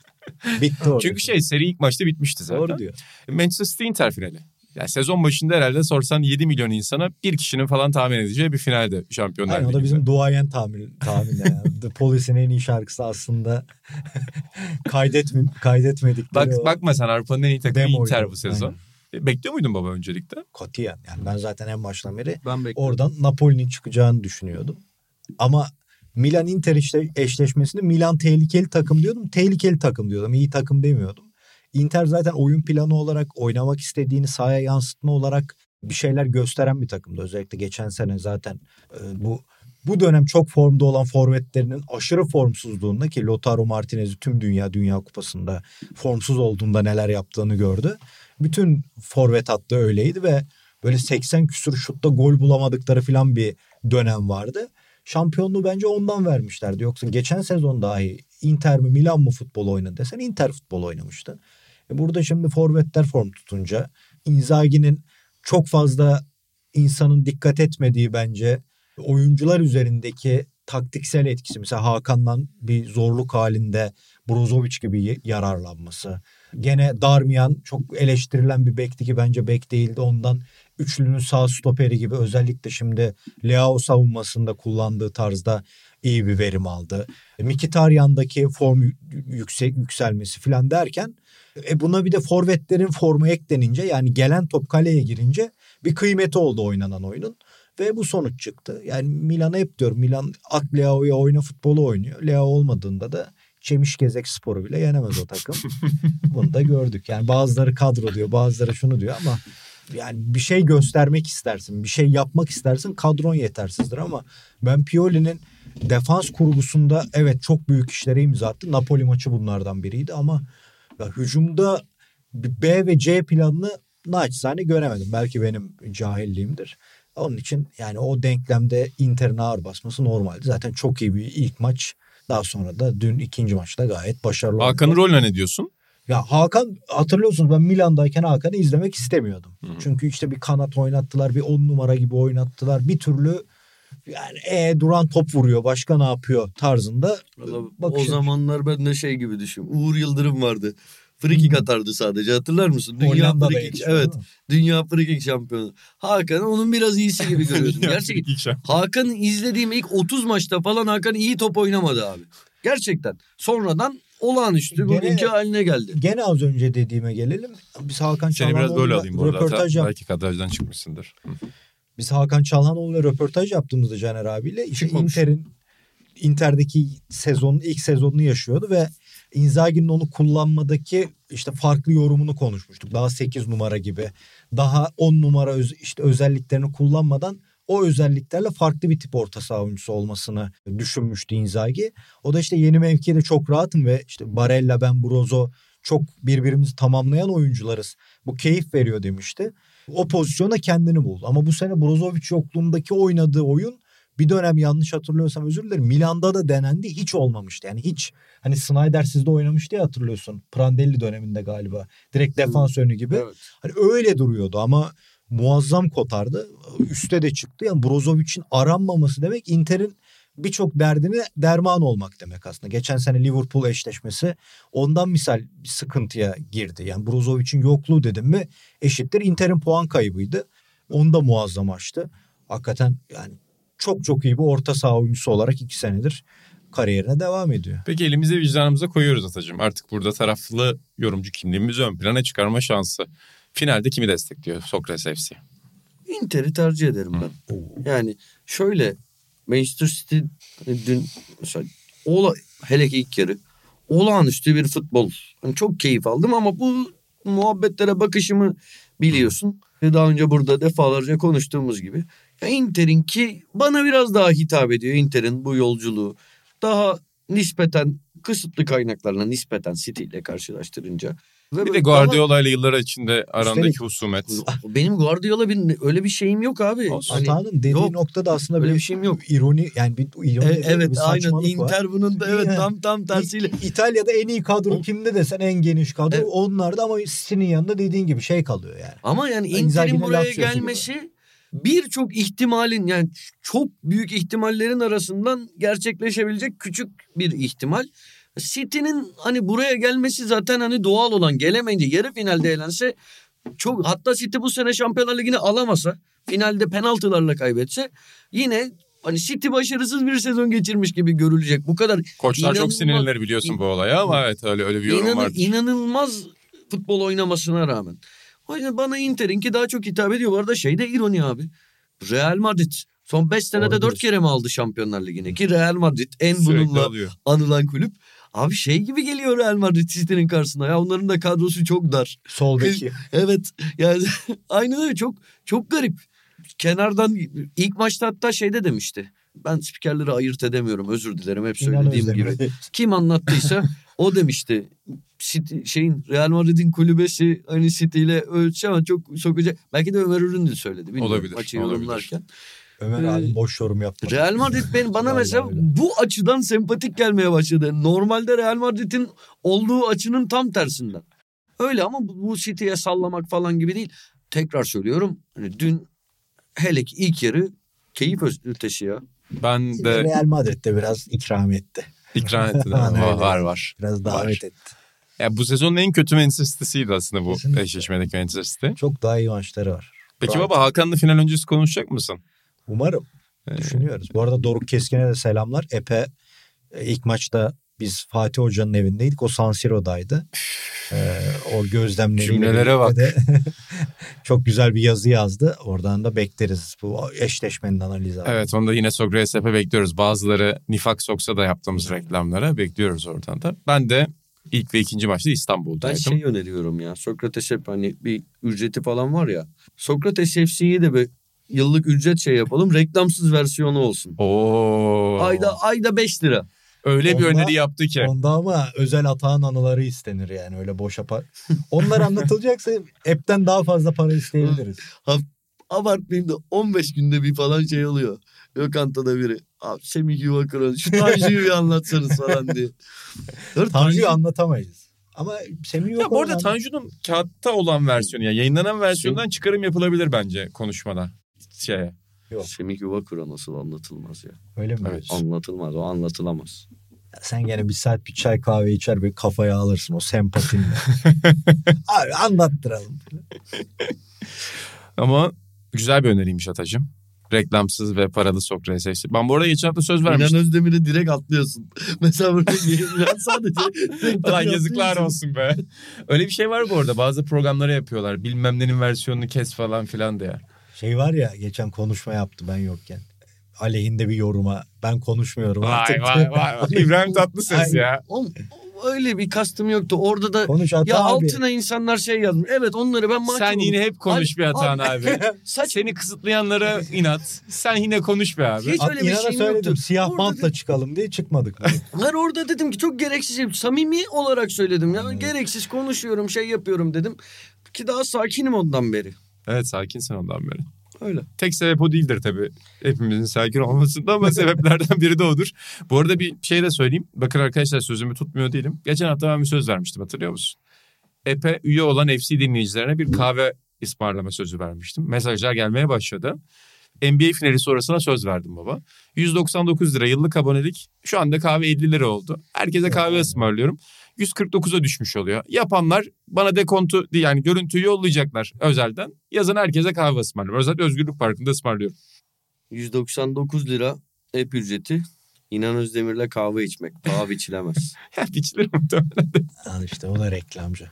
Bitti orada. Çünkü şey seri ilk maçta bitmişti zaten. Doğru diyor. Manchester City Inter finali. Yani sezon başında herhalde sorsan 7 milyon insana bir kişinin falan tahmin edeceği bir finalde Şampiyonlar Aynen, o da bizim duayen tahmin, tahmini. Yani. <laughs> The Police'in en iyi şarkısı aslında <laughs> kaydetmi, kaydetmedikleri Bak, o bakma sen Avrupa'nın en iyi takımı. Inter bu sezon. E, Bekliyor muydun baba öncelikle? Katiyen. Yani ben zaten en baştan beri Ben bekliyorum. oradan Napoli'nin çıkacağını düşünüyordum. Ama Milan Inter işte eşleşmesinde Milan tehlikeli takım diyordum. Tehlikeli takım diyordum. İyi takım demiyordum. Inter zaten oyun planı olarak oynamak istediğini sahaya yansıtma olarak bir şeyler gösteren bir takımdı. Özellikle geçen sene zaten e, bu bu dönem çok formda olan forvetlerinin aşırı formsuzluğunda ki Lautaro Martinez'i tüm dünya Dünya Kupası'nda formsuz olduğunda neler yaptığını gördü. Bütün forvet hattı öyleydi ve böyle 80 küsur şutta gol bulamadıkları falan bir dönem vardı. Şampiyonluğu bence ondan vermişlerdi. Yoksa geçen sezon dahi Inter mi Milan mı futbol oynadı desen Inter futbol oynamıştı. E burada şimdi forvetler form tutunca Inzaghi'nin çok fazla insanın dikkat etmediği bence oyuncular üzerindeki taktiksel etkisi. Mesela Hakan'dan bir zorluk halinde Brozovic gibi yararlanması. Gene Darmian çok eleştirilen bir bekti ki bence bek değildi. Ondan üçlünün sağ stoperi gibi özellikle şimdi Leao savunmasında kullandığı tarzda iyi bir verim aldı. Mkhitaryan'daki form yü- yüksek yükselmesi falan derken e buna bir de forvetlerin formu eklenince yani gelen top kaleye girince bir kıymeti oldu oynanan oyunun. Ve bu sonuç çıktı. Yani Milan'a hep diyorum Milan at Leao'ya oyna futbolu oynuyor. Leao olmadığında da Çemiş Gezek sporu bile yenemez o takım. <laughs> Bunu da gördük. Yani bazıları kadro diyor bazıları şunu diyor ama yani bir şey göstermek istersin. Bir şey yapmak istersin kadron yetersizdir ama ben Pioli'nin defans kurgusunda evet çok büyük işlere imza attı. Napoli maçı bunlardan biriydi ama ya hücumda B ve C planını naçizane göremedim. Belki benim cahilliğimdir. Onun için yani o denklemde Inter'in ağır basması normaldi. Zaten çok iyi bir ilk maç. Daha sonra da dün ikinci maçta gayet başarılı oldu. Hakan'ın rolüne ne diyorsun? Ya Hakan hatırlıyorsunuz ben Milan'dayken Hakan'ı izlemek istemiyordum. Çünkü işte bir kanat oynattılar, bir on numara gibi oynattılar. Bir türlü yani e, duran top vuruyor, başka ne yapıyor tarzında Valla O bakış. zamanlar ben de şey gibi düşün. Uğur Yıldırım vardı. Frikik atardı sadece hatırlar mısın? Dünya frikik. Evet. Dünya frikik şampiyonu. Hakan onun biraz iyisi gibi <laughs> görüyordum. Gerçekten. Hakan'ı izlediğim ilk 30 maçta falan Hakan iyi top oynamadı abi. Gerçekten. Sonradan olağanüstü Gene- bugünkü haline geldi. Gene az önce dediğime gelelim. Biz Hakan Seni biraz böyle alayım bu arada. röportaj, yap- Belki kadrajdan çıkmışsındır. Hı. Biz Hakan Çalhanoğlu'yla röportaj yaptığımızda Caner abiyle işte Çıkmamış. Inter'in Inter'deki sezonun ilk sezonunu yaşıyordu ve Inzaghi'nin onu kullanmadaki işte farklı yorumunu konuşmuştuk. Daha 8 numara gibi. Daha 10 numara öz- işte özelliklerini kullanmadan o özelliklerle farklı bir tip orta saha oyuncusu olmasını düşünmüştü Inzaghi. O da işte yeni mevkide çok rahatım ve işte Barella ben Brozo çok birbirimizi tamamlayan oyuncularız. Bu keyif veriyor demişti. O pozisyona kendini buldu. Ama bu sene Brozovic yokluğundaki oynadığı oyun bir dönem yanlış hatırlıyorsam özür dilerim. Milan'da da denendi hiç olmamıştı. Yani hiç hani Snyder sizde oynamıştı ya hatırlıyorsun. Prandelli döneminde galiba. Direkt defans önü gibi. Evet. Hani öyle duruyordu ama muazzam kotardı. Üste de çıktı. Yani Brozovic'in aranmaması demek Inter'in birçok derdine derman olmak demek aslında. Geçen sene Liverpool eşleşmesi ondan misal bir sıkıntıya girdi. Yani Brozovic'in yokluğu dedim mi eşittir Inter'in puan kaybıydı. Onu da muazzam açtı. Hakikaten yani çok çok iyi bir orta saha oyuncusu olarak iki senedir kariyerine devam ediyor. Peki elimize vicdanımıza koyuyoruz Atacığım. Artık burada taraflı yorumcu kimliğimizi ön plana çıkarma şansı. Finalde kimi destekliyor Sokrates FC? Inter'i tercih ederim ben. Yani şöyle Manchester City hani dün mesela ola, hele ki ilk yarı olağanüstü bir futbol. Hani çok keyif aldım ama bu muhabbetlere bakışımı biliyorsun. Daha önce burada defalarca konuştuğumuz gibi. Inter'in ki bana biraz daha hitap ediyor Inter'in bu yolculuğu. Daha nispeten kısıtlı kaynaklarla nispeten City ile karşılaştırınca. Ve Bir de böyle Guardiola ile yıllar içinde arandaki Üstelik- husumet. <laughs> benim Guardiola bir öyle bir şeyim yok abi. Olsun. Hani- dediği yok, noktada aslında öyle bir, şeyim yok. ironi yani bir ironi E- evet bir aynen saçmalık var. Inter bunun da evet Yani tam tam tersiyle. İtalya'da en iyi kadro O- kimde desen en geniş kadro Evet. onlarda ama City'nin yanında dediğin gibi şey kalıyor yani. Ama yani Inter'in buraya Lazio'su gibi. Birçok ihtimalin yani çok büyük ihtimallerin arasından gerçekleşebilecek küçük bir ihtimal. City'nin hani buraya gelmesi zaten hani doğal olan gelemeyince yarı finalde elense çok hatta City bu sene Şampiyonlar Ligi'ni alamasa finalde penaltılarla kaybetse yine hani City başarısız bir sezon geçirmiş gibi görülecek. Bu kadar Koçlar çok sinirlenir biliyorsun bu olaya ama evet öyle öyle bir yorum İnan- vardır. inanılmaz futbol oynamasına rağmen. O yüzden bana Inter'inki daha çok hitap ediyor. Bu arada şey de ironi abi. Real Madrid son 5 senede Doğru 4 diyorsun. kere mi aldı Şampiyonlar Ligi'ne? Ki Real Madrid en Sürekli bununla alıyor. anılan kulüp. Abi şey gibi geliyor Real Madrid City'nin karşısına. Ya onların da kadrosu çok dar. Sol beki. Evet yani <laughs> aynen öyle çok çok garip. Kenardan ilk maçta hatta şeyde demişti. Ben spikerleri ayırt edemiyorum özür dilerim hep söylediğim gibi. <laughs> Kim anlattıysa o demişti. City, şeyin Real Madrid'in kulübesi hani City ile ölçü ama çok sokacak. Belki de Ömer Üründü söyledi. Bilmiyorum, Olabilir, Maçı olabilir. yorumlarken. Ömer Ee, abi boş yorum yapma. Real Madrid ben, bana mesela öyle. bu açıdan sempatik gelmeye başladı. Normalde Real Madrid'in olduğu açının tam tersinden. Öyle ama bu, bu City'ye sallamak falan gibi değil. Tekrar söylüyorum. Hani dün hele ki ilk yarı keyif ötesi ya. Ben de Real Madrid de biraz ikram etti. ikram etti. <laughs> var, var var. Biraz Var. davet etti. Ya bu sezonun en kötü Manchester City'siydi aslında bu Kesinlikle. eşleşmedeki Manchester City. Çok daha iyi maçları var. Peki Brighton. baba Hakan'la final öncesi konuşacak mısın? Umarım. Ee, Düşünüyoruz. Bu arada Doruk Keskin'e de selamlar. Epe e, ilk maçta biz Fatih Hoca'nın evindeydik. O San Siro'daydı. Ee, o gözlemleriyle Cümlelere bak. de <laughs> çok güzel bir yazı yazdı. Oradan da bekleriz bu eşleşmenin analizi. Evet onu da yine Sokrates App'e bekliyoruz. Bazıları Nifak Soks'a da yaptığımız reklamlara bekliyoruz oradan da. Ben de ilk ve ikinci maçta Ben İstanbul'daydım. şey öneriyorum ya. Sokrates hep hani bir ücreti falan var ya. Sokrates FC'yi de bir yıllık ücret şey yapalım. Reklamsız versiyonu olsun. Oo. Ayda ayda 5 lira. Öyle bir Onda- öneri yaptı ki. Onda ama özel atağın anıları istenir yani öyle boşa para. <laughs> Onlar anlatılacaksa app'ten daha fazla para isteyebiliriz. Abartmayayım da 15 günde bir falan şey oluyor. Lokantada biri. Abi Semih Yuva Kıran şu Tanju'yu bir anlatsanız falan diye. <laughs> Tanju'yu Tanju- anlatamayız. Ama Semih yok. Ya bu arada oradan- Tanju'nun kağıtta olan versiyonu ya yayınlanan versiyondan çıkarım yapılabilir bence konuşmada. Şeye. Yok. Semih Yuva Kıran nasıl anlatılmaz ya. Öyle mi? Evet. diyorsun? Anlatılmaz o anlatılamaz. Sen gene bir saat bir çay kahve içer bir kafaya alırsın o sempatinle. <laughs> Abi anlattıralım. Ama güzel bir öneriymiş Atacığım. Reklamsız ve paralı Sokrates. Ben bu arada geçen hafta söz vermiştim. İnan Özdemir'e direkt atlıyorsun. <laughs> Mesela burada ben sadece <laughs> Lan yazıklar olsun be. Öyle bir şey var bu arada. Bazı programlara yapıyorlar. Bilmem nenin versiyonunu kes falan filan diye. Şey var ya geçen konuşma yaptı ben yokken. Aleyhinde bir yoruma ben konuşmuyorum artık. <laughs> İbrahim Tatlıses ya. Oğlum, öyle bir kastım yoktu. Orada da Konuş Ata ya abi. altına insanlar şey yazmış. Evet onları ben mahcup Sen yine hep konuş Abi- bir Atahan abi- abi. Saç Seni kısıtlayanlara inat. Sen yine konuş be abi. Hiç At, öyle bir şeyim söyledim yoktu. siyah Orada bantla dedim- çıkalım diye çıkmadık. <laughs> Hayır orada dedim ki çok gereksiz. şey. Samimi olarak söyledim ya. Gereksiz konuşuyorum şey yapıyorum dedim. Ki daha sakinim ondan beri. Evet sakinsin ondan beri. Öyle. Tek sebep o değildir tabii. Hepimizin sakin olmasında ama <laughs> sebeplerden biri de odur. Bu arada bir şey de söyleyeyim. Bakın arkadaşlar sözümü tutmuyor değilim. Geçen hafta ben bir söz vermiştim hatırlıyor musun? Epe üye olan FC dinleyicilerine bir kahve ısmarlama sözü vermiştim. Mesajlar gelmeye başladı. NBA finali sonrasına söz verdim baba. 199 lira yıllık abonelik. Şu anda kahve 50 lira oldu. Herkese kahve ısmarlıyorum. 149'a düşmüş oluyor. Yapanlar bana dekontu yani görüntüyü yollayacaklar özelden. Yazın herkese kahve ısmarlıyorum. Özellikle Özgürlük Parkı'nda ısmarlıyorum. 199 lira app ücreti. İnan Özdemir'le kahve içmek. Paha biçilemez. <laughs> Ya biçilir muhtemelen. Yani işte o da reklamcı.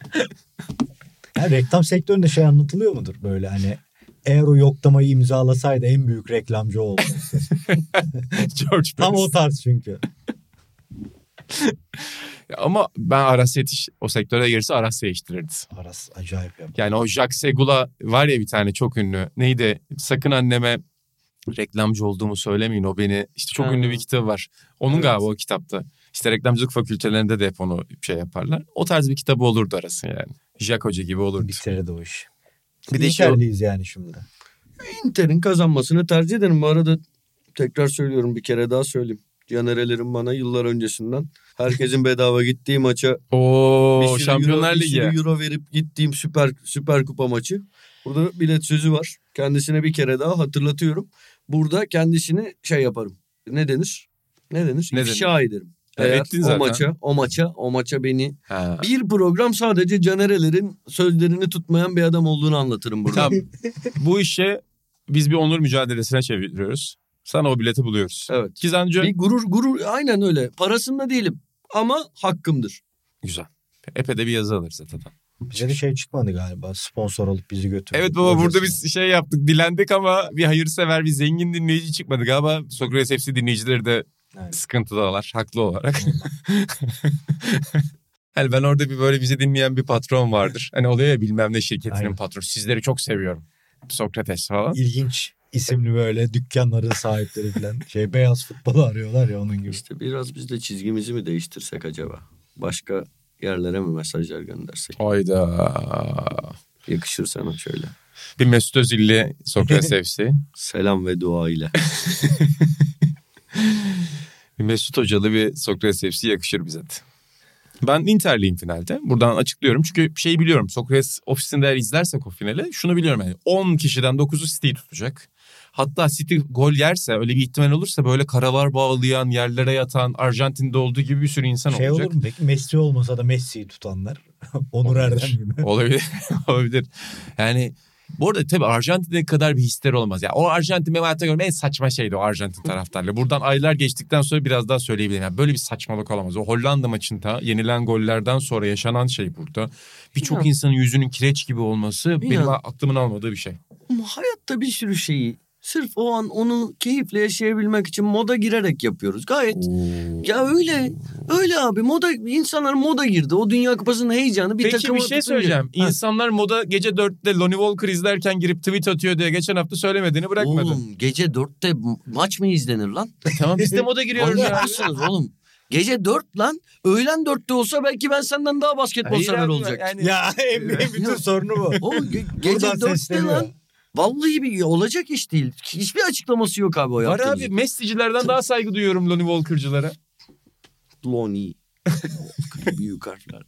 Ya reklam sektöründe şey anlatılıyor mudur böyle hani eğer o yoklamayı imzalasaydı en büyük reklamcı oldu. <laughs> George Tam o tarz çünkü. <laughs> Ama ben Aras Yetiş o sektöre girse Aras değiştirirdi. Aras acayip yapar. Yani o Jacques Segula var ya bir tane çok ünlü. Neydi? Sakın anneme reklamcı olduğumu söylemeyin o beni. İşte çok Ha. ünlü bir kitabı var. Onun Evet. galiba o kitapta. İşte reklamcılık fakültelerinde de hep onu şey yaparlar. O tarz bir kitabı olurdu arası yani. Jack Hoca gibi olurdu. Bitirirdi o iş. Bir de de şey- yani şimdi. Inter'in kazanmasını tercih ederim. Bu arada tekrar söylüyorum bir kere daha söyleyeyim. Canerelerin bana yıllar öncesinden herkesin bedava gittiği maça <laughs> Oo bir sürü Şampiyonlar euro, bir Ligi. sürü euro verip gittiğim süper süper kupa maçı. Burada bilet sözü var. Kendisine bir kere daha hatırlatıyorum. Burada kendisini şey yaparım. Ne denir? Ne denir? Ne İfşa ederim. Ya Eğer ettin o zaten. maça, o maça, o maça beni Ha. bir program sadece Canerelerin sözlerini tutmayan bir adam olduğunu anlatırım burada. Tamam. Bu işe biz bir onur mücadelesine çeviriyoruz. Sana o bileti buluyoruz. Evet. Kizancı Bir gurur gurur aynen öyle. Parasında değilim ama hakkımdır. güzel. Epey de bir yazı alırız zaten. Bize de şey çıkmadı galiba. Sponsor olup bizi götürdü. Evet baba burada biz şey yaptık dilendik ama bir hayırsever bir zengin dinleyici çıkmadı galiba. Sokrates FC dinleyicileri de Evet. sıkıntıdalar haklı olarak. <laughs> hani ben orada bir böyle bizi dinleyen bir patron vardır. Hani oluyor ya bilmem ne şirketinin Aynen. patronu. Sizleri çok seviyorum. Sokrates falan. İlginç isimli böyle dükkanların sahipleri falan. Şey beyaz futbolu arıyorlar ya onun gibi. İşte biraz biz de çizgimizi mi değiştirsek acaba? Başka yerlere mi mesajlar göndersek? Hayda. Yakışır sana şöyle. Bir Mesut Özil'li Sokrates FC. Selam ve dua ile. <laughs> Bir Mesut Hocalı bir Sokrates FC yakışır bize de. Ben Inter'liyim finalde. Buradan açıklıyorum. Çünkü şeyi biliyorum. Sokrates ofisinde eğer izlersek o finali şunu biliyorum yani. 10 kişiden 9'u City'yi tutacak. Hatta City gol yerse öyle bir ihtimal olursa böyle karalar bağlayan, yerlere yatan, Arjantin'de olduğu gibi bir sürü insan Şey olacak. olur mu peki Messi olmasa da Messi'yi tutanlar. <laughs> Onur Erdem gibi. <laughs> Olabilir. <laughs> Olabilir. Yani bu arada tabii Arjantin'e kadar bir histeri olmaz. Ya o Arjantin benim hayatta gördüğüm en saçma şeydi o Arjantin taraftarları. Buradan aylar geçtikten sonra biraz daha söyleyebilirim. Yani böyle bir saçmalık olamaz. O Hollanda maçında yenilen gollerden sonra yaşanan şey burada. Birçok insanın yüzünün kireç gibi olması benim Ya. aklımın almadığı bir şey. Ama hayatta bir sürü şeyi sırf o an onu keyifle yaşayabilmek için moda girerek yapıyoruz. Gayet ya öyle öyle abi moda insanlar moda girdi. O Dünya Kupası'nın heyecanı bir Peki takıma bir şey tutunca- söyleyeceğim. Ha. İnsanlar moda gece 4'te Lonnie Walker izlerken girip tweet atıyor diye geçen hafta söylemediğini bırakmadı. Oğlum gece dörtte maç mı izlenir lan? Tamam biz de moda giriyoruz mısınız oğlum? Gece dört lan. Öğlen dörtte olsa belki ben senden daha basketbol Hayır sever abi, olacak. yani- Ya <laughs> NBA'nin bütün sorunu bu. O ge- gece Buradan dörtte sesleniyor. lan. Vallahi bir olacak iş değil. Hiçbir açıklaması yok abi o Var abi Messi'cilerden daha saygı duyuyorum Lonnie Walker'cılara. Lonnie. <laughs> Büyük harfler.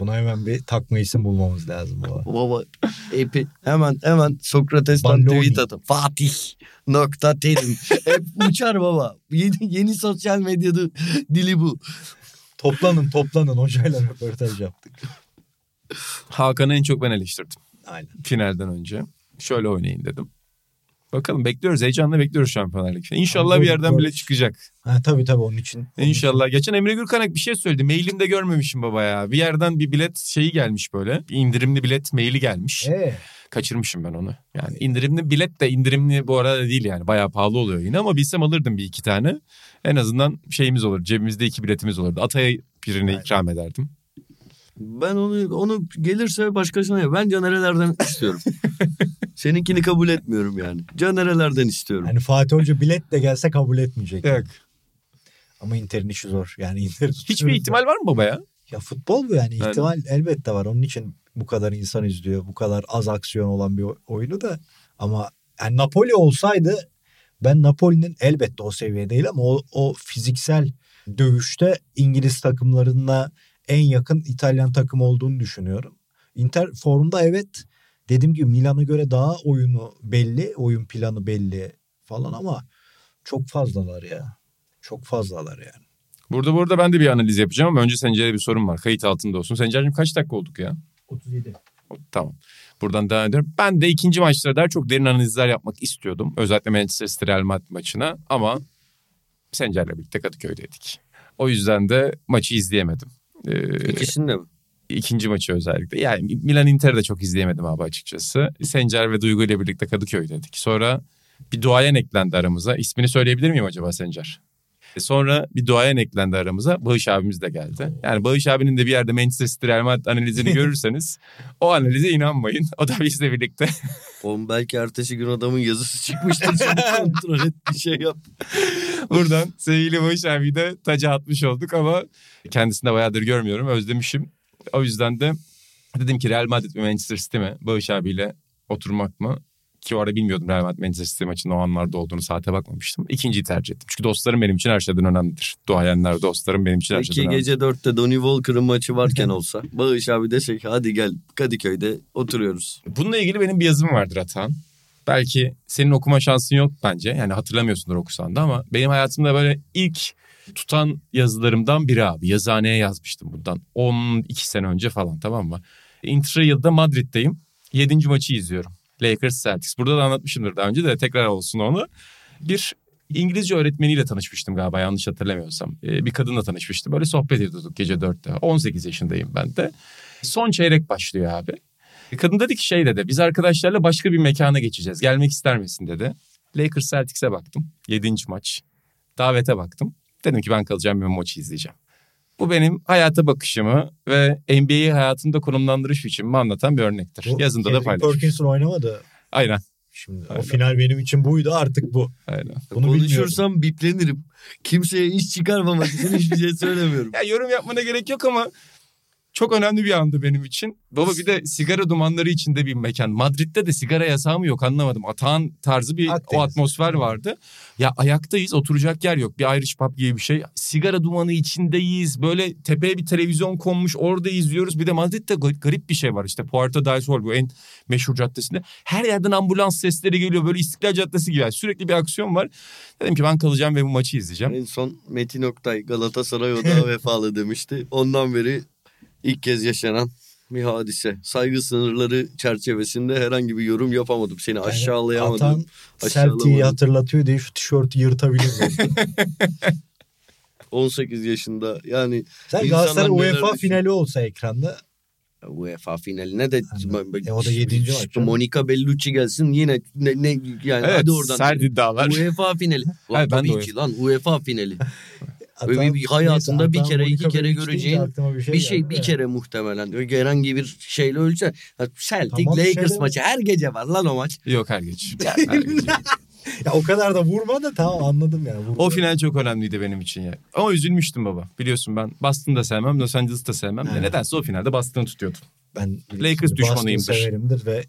Buna hemen bir takma isim bulmamız lazım baba. Baba epi hemen hemen Sokrates'ten Balloni. tweet atın. Fatih nokta terim. <laughs> Hep uçar baba. Yeni, yeni sosyal medyada dili bu. Toplanın toplanın hocayla röportaj yaptık. Hakan'ı en çok ben eleştirdim Aynen. finalden önce. Şöyle oynayın dedim. Bakalım bekliyoruz. Heyecanla bekliyoruz Şampiyonlar Ligi. İnşallah bir yerden bile çıkacak. Ha, tabii tabii onun için. İnşallah. Geçen Emre Gürkanak bir şey söyledi. Mailimde görmemişim baba ya. Bir yerden bir bilet şeyi gelmiş böyle. Bir indirimli bilet maili gelmiş. Ee, Kaçırmışım ben onu. Yani indirimli bilet de indirimli bu arada değil yani. Bayağı pahalı oluyor yine ama bilsem alırdım bir iki tane. En azından şeyimiz olur. Cebimizde iki biletimiz olurdu. Atay'a birini Evet. ikram ederdim. Ben onu onu gelirse başkasına yap. Ben Caner'lerden istiyorum. <laughs> Seninkini kabul etmiyorum yani. Caner'lerden istiyorum. Yani Fatih Hoca bilet de gelse kabul etmeyecek. Yok. Ama Inter'in işi zor. Yani Inter Hiçbir ihtimal var mı baba ya? Ya futbol bu yani Yani. ihtimal elbette var. Onun için bu kadar insan izliyor. Bu kadar az aksiyon olan bir oyunu da. Ama yani Napoli olsaydı ben Napoli'nin elbette o seviye değil ama o, o fiziksel dövüşte İngiliz takımlarına en yakın İtalyan takım olduğunu düşünüyorum. Inter formda evet dediğim gibi Milan'a göre daha oyunu belli, oyun planı belli falan ama çok fazlalar ya. Çok fazlalar yani. Burada burada ben de bir analiz yapacağım ama önce Sencer'e bir sorum var. Kayıt altında olsun. Sencer'cim kaç dakika olduk ya? 37. Tamam. Buradan devam ediyorum. Ben de ikinci maçlara dair çok derin analizler yapmak istiyordum. Özellikle Manchester City Real Madrid maçına ama Sencer'le birlikte Kadıköy'deydik. O yüzden de maçı izleyemedim. Ee, İkisini de mi? ikinci maçı özellikle. Yani Milan Inter'i de çok izleyemedim abi açıkçası. Sencer ve Duygu ile birlikte Kadıköy'deydik. Sonra bir duayen eklendi aramıza. İsmini söyleyebilir miyim acaba Sencer? E Sonra bir duayen eklendi aramıza. Bağış abimiz de geldi. Yani Bağış abinin de bir yerde Manchester City Real Madrid analizini <laughs> görürseniz o analize inanmayın. O da bizle birlikte. Oğlum belki ertesi gün adamın yazısı çıkmıştır. <laughs> Kontrol et bir şey yap. <laughs> Buradan sevgili Bağış abiyi de taca atmış olduk ama kendisini de bayağıdır görmüyorum. Özlemişim. O yüzden de dedim ki Real Madrid mi Manchester City mi? Bağış abiyle oturmak mı? Ki o ara bilmiyordum Real Madrid Manchester City maçının o anlarda olduğunu saate bakmamıştım. İkinciyi tercih ettim. Çünkü dostlarım benim için her şeyden önemlidir. Duayenler dostlarım benim için her şeyden Peki gece dörtte Donny Walker'ın maçı varken olsa. Bağış abi ki hadi gel Kadıköy'de oturuyoruz. Bununla ilgili benim bir yazım vardır Atan. Belki senin okuma şansın yok bence. Yani hatırlamıyorsundur okusan da ama benim hayatımda böyle ilk tutan yazılarımdan biri abi. Yazıhaneye yazmıştım bundan 12 sene önce falan tamam mı? Interrail'da Madrid'deyim. 7. maçı izliyorum. Lakers Celtics. Burada da anlatmışımdır daha önce de tekrar olsun onu. Bir İngilizce öğretmeniyle tanışmıştım galiba yanlış hatırlamıyorsam. Ee, bir kadınla tanışmıştım. Böyle sohbet ediyorduk gece 4'te. 18 yaşındayım ben de. Son çeyrek başlıyor abi. Kadın dedi ki şey dedi biz arkadaşlarla başka bir mekana geçeceğiz. Gelmek ister misin dedi. Lakers Celtics'e baktım. 7. maç. Davete baktım. Dedim ki ben kalacağım bir maçı izleyeceğim. Bu benim hayata bakışımı ve NBA'yi hayatımda konumlandırış biçimimi anlatan bir örnektir. Bu Yazında da paylaşmış. Perkins'in oynamadı. Aynen. Şimdi Aynen. o final benim için buydu artık bu. aynen. Bunu. Konuşursam biplenirim. Kimseye iş çıkarmamak için hiçbir şey <laughs> söylemiyorum. Ya yorum yapmana gerek yok ama çok önemli bir andı benim için. Baba bir de sigara dumanları içinde bir mekan. Madrid'de de sigara yasağı mı yok anlamadım. Atağın tarzı bir Akdeniz. o atmosfer vardı. Ya ayaktayız oturacak yer yok. Bir Irish pub gibi bir şey. Sigara dumanı içindeyiz. Böyle tepeye bir televizyon konmuş orada izliyoruz. Bir de Madrid'de ga- garip bir şey var. İşte Puerta del Sol bu en meşhur caddesinde. Her yerden ambulans sesleri geliyor. Böyle İstiklal Caddesi gibi. Sürekli bir aksiyon var. Dedim ki ben kalacağım ve bu maçı izleyeceğim. En son Metin Oktay Galatasaray odağı <laughs> vefalı demişti. Ondan beri ilk kez yaşanan bir hadise. Saygı sınırları çerçevesinde herhangi bir yorum yapamadım. Seni aşağılayamadım. Atan aşağılamadım. Celtic'i hatırlatıyor diye şu tişörtü yırtabilir. zaten. <laughs> 18 yaşında yani Sen Galatasaray UEFA düşünüyor? finali olsa ekranda UEFA finaline de E, o da yedinci maç canım. Monica Bellucci gelsin yine ne, ne yani Evet hadi oradan. sert iddialar. UEFA finali. Lan <laughs> Evet, ben de UEFA. lan UEFA finali. <laughs> Böyle bir hayatında bir Atan kere, iki kere göreceğin bir şey, bir şey bir kere muhtemelen. Öyle herhangi bir şeyle ölçe. Celtic Tamam, Lakers şeyle- maçı her gece var lan o maç. Yok her geç. <laughs> Her geç. Ya o kadar da vurma da tamam anladım yani. Vurma. O final çok önemliydi benim için ya. Ama üzülmüştüm baba. Biliyorsun ben Boston'ı da sevmem, Los Angeles'ı da sevmem. Evet. Nedense o finalde Boston'ı tutuyordum. Ben Lakers Boston düşmanıyımdır. severimdir ve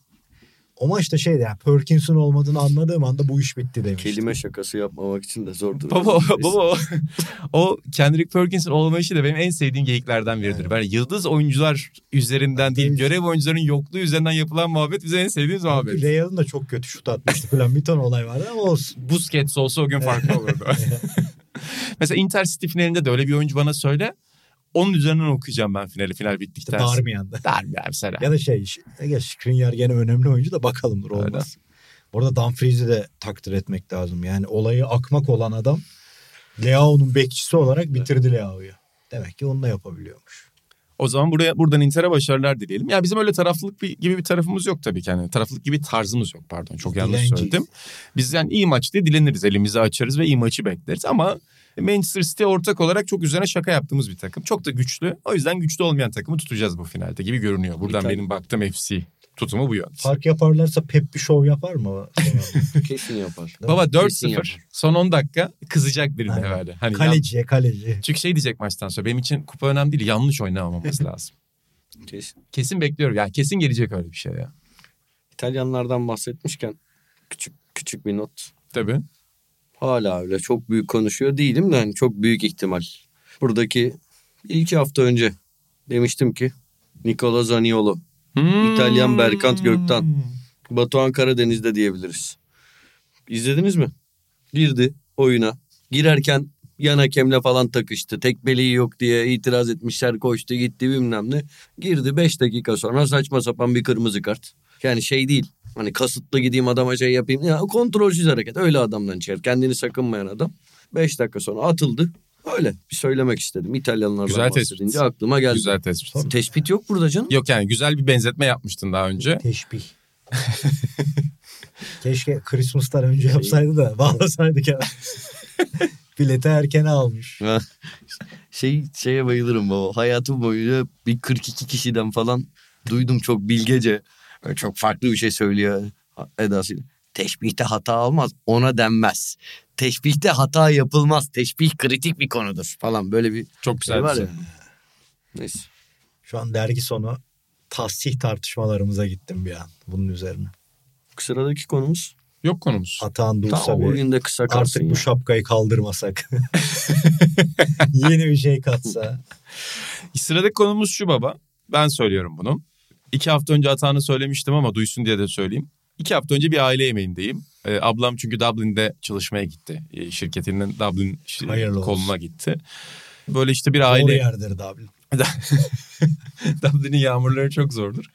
o maçta şeydi yani Perkins'in olmadığını anladığım anda bu iş bitti demiştim. Kelime şakası yapmamak için de zordur. Baba, baba o, Kendrick Perkins'in olmayışı da benim en sevdiğim geyiklerden biridir. Evet. Böyle yıldız oyuncular üzerinden değil, Evet. görev oyuncuların yokluğu üzerinden yapılan muhabbet bize en sevdiğimiz muhabbet. Real'ın da çok kötü şut atmıştı falan bir ton olay vardı ama olsun. Busquets olsa o gün farklı olurdu. <laughs> Mesela Inter City finalinde de öyle bir oyuncu bana söyle. Onun üzerinden okuyacağım ben finali. Final bittikten sonra. Darmiyan'da. Darmiyan mesela. Ya da şey, ya Skriniar gene önemli oyuncu da bakalım dur Öyle. olmaz. Orada Dumfries'i de takdir etmek lazım. Yani olayı akmak olan adam Leao'nun bekçisi olarak bitirdi Leao'yu. Demek ki onu da yapabiliyormuş. O zaman buraya buradan Inter'e başarılar dileyelim. Ya bizim öyle taraflılık bir, gibi bir tarafımız yok tabii ki. Yani taraflılık gibi tarzımız yok pardon. Çok yanlış Dilenciyiz. söyledim. Biz yani iyi maç diye dileniriz. Elimizi açarız ve iyi maçı bekleriz. Ama Manchester City ortak olarak çok üzerine şaka yaptığımız bir takım. Çok da güçlü. O yüzden güçlü olmayan takımı tutacağız bu finalde gibi görünüyor. Buradan benim baktığım FC tutumu bu yönde. Fark yaparlarsa Pep bir şov yapar mı? <laughs> Kesin yapar. Baba Kesin 4-0 yapar. son 10 dakika kızacak birine Aynen. herhalde. Hani yan- kaleciye kaleci. Çünkü şey diyecek maçtan sonra benim için kupa önemli değil yanlış oynamaması <laughs> lazım. Kesin. Kesin bekliyorum ya kesin gelecek öyle bir şey ya. İtalyanlardan bahsetmişken küçük küçük bir not. Tabii. Hala öyle çok büyük konuşuyor değilim de hani çok büyük ihtimal. Buradaki iki hafta önce demiştim ki Nicola Zaniolo, İtalyan Berkant Gökten. Batuhan Karadeniz'de diyebiliriz. İzlediniz mi? Girdi oyuna. Girerken yan hakemle falan takıştı. Tekmeliği yok diye itiraz etmişler koştu gitti bilmem ne. Girdi 5 dakika sonra saçma sapan bir kırmızı kart. Yani şey değil. Hani kasıtlı gideyim adama şey yapayım. Ya kontrolsüz hareket. Öyle adamdan çıkar. Kendini sakınmayan adam. 5 dakika sonra atıldı. Öyle bir söylemek istedim. İtalyanlardan Güzel tespit. bahsedince aklıma geldi. Güzel tespit. Tespit yok burada canım. Yok yani güzel bir benzetme yapmıştın daha önce. Teşbih. <laughs> Keşke Christmas'tan önce yapsaydı da bağlasaydık ya. <laughs> Bileti erken almış. Şey şeye bayılırım baba. Hayatım boyunca bir 42 kişiden falan duydum çok bilgece. Böyle Çok farklı bir şey söylüyor edasıyla. Teşbihte hata olmaz. Ona denmez. Teşbihte hata yapılmaz. Teşbih kritik bir konudur falan. Böyle bir Çok güzel şey var bir ya. şey. Neyse. Şu an dergi sonu tahsih tartışmalarımıza gittim bir an bunun üzerine. Sıradaki konumuz. Yok konumuz. Atahan dursa Tamam bir bugün de kısa artık ya. bu şapkayı kaldırmasak. <laughs> Yeni bir şey katsa. Sıradaki konumuz şu baba. Ben söylüyorum bunu. İki hafta önce Atahan'a söylemiştim ama duysun diye de söyleyeyim. İki hafta önce bir aile yemeğindeyim. Ee, ablam çünkü Dublin'de çalışmaya gitti. Ee, şirketinin Dublin Hayırlı olsun. koluna gitti. Böyle işte bir Doğru aile... yerdir Dublin. <laughs> Dublin'in yağmurları çok zordur.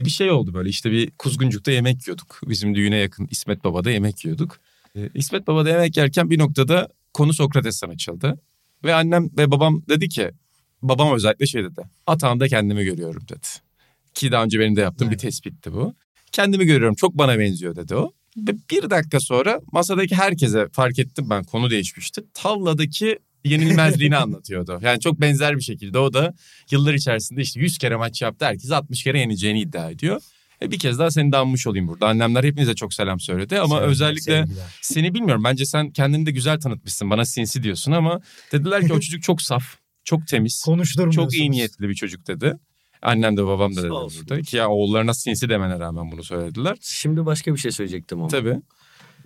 Bir şey oldu böyle işte bir kuzguncukta yemek yiyorduk. Bizim düğüne yakın İsmet Baba'da yemek yiyorduk. Ee, İsmet Baba'da yemek yerken bir noktada konu Sokrates'ten açıldı. Ve annem ve babam dedi ki babam özellikle şey dedi. Atağında kendimi görüyorum dedi. Ki daha önce benim de yaptığım bir Evet. tespitti bu. Kendimi görüyorum çok bana benziyor dedi o. Ve bir dakika sonra masadaki herkese fark ettim ben konu değişmişti. Tavladaki yenilmezliğini <laughs> anlatıyordu. Yani çok benzer bir şekilde o da yıllar içerisinde işte 100 kere maç yaptı. Herkes 60 kere yeneceğini iddia ediyor. E bir kez daha seni de anmış olayım burada. Annemler hepinize çok selam söyledi ama Sevgiler, özellikle sevgiler. seni bilmiyorum. Bence sen kendini de güzel tanıtmışsın. Bana sinsi diyorsun ama dediler ki o <laughs> çocuk çok saf, çok temiz, çok iyi niyetli bir çocuk dedi. Annem de babam da dedi burada. Ki ya oğullarına sinsi demene rağmen bunu söylediler. Şimdi başka bir şey söyleyecektim ama. Tabii.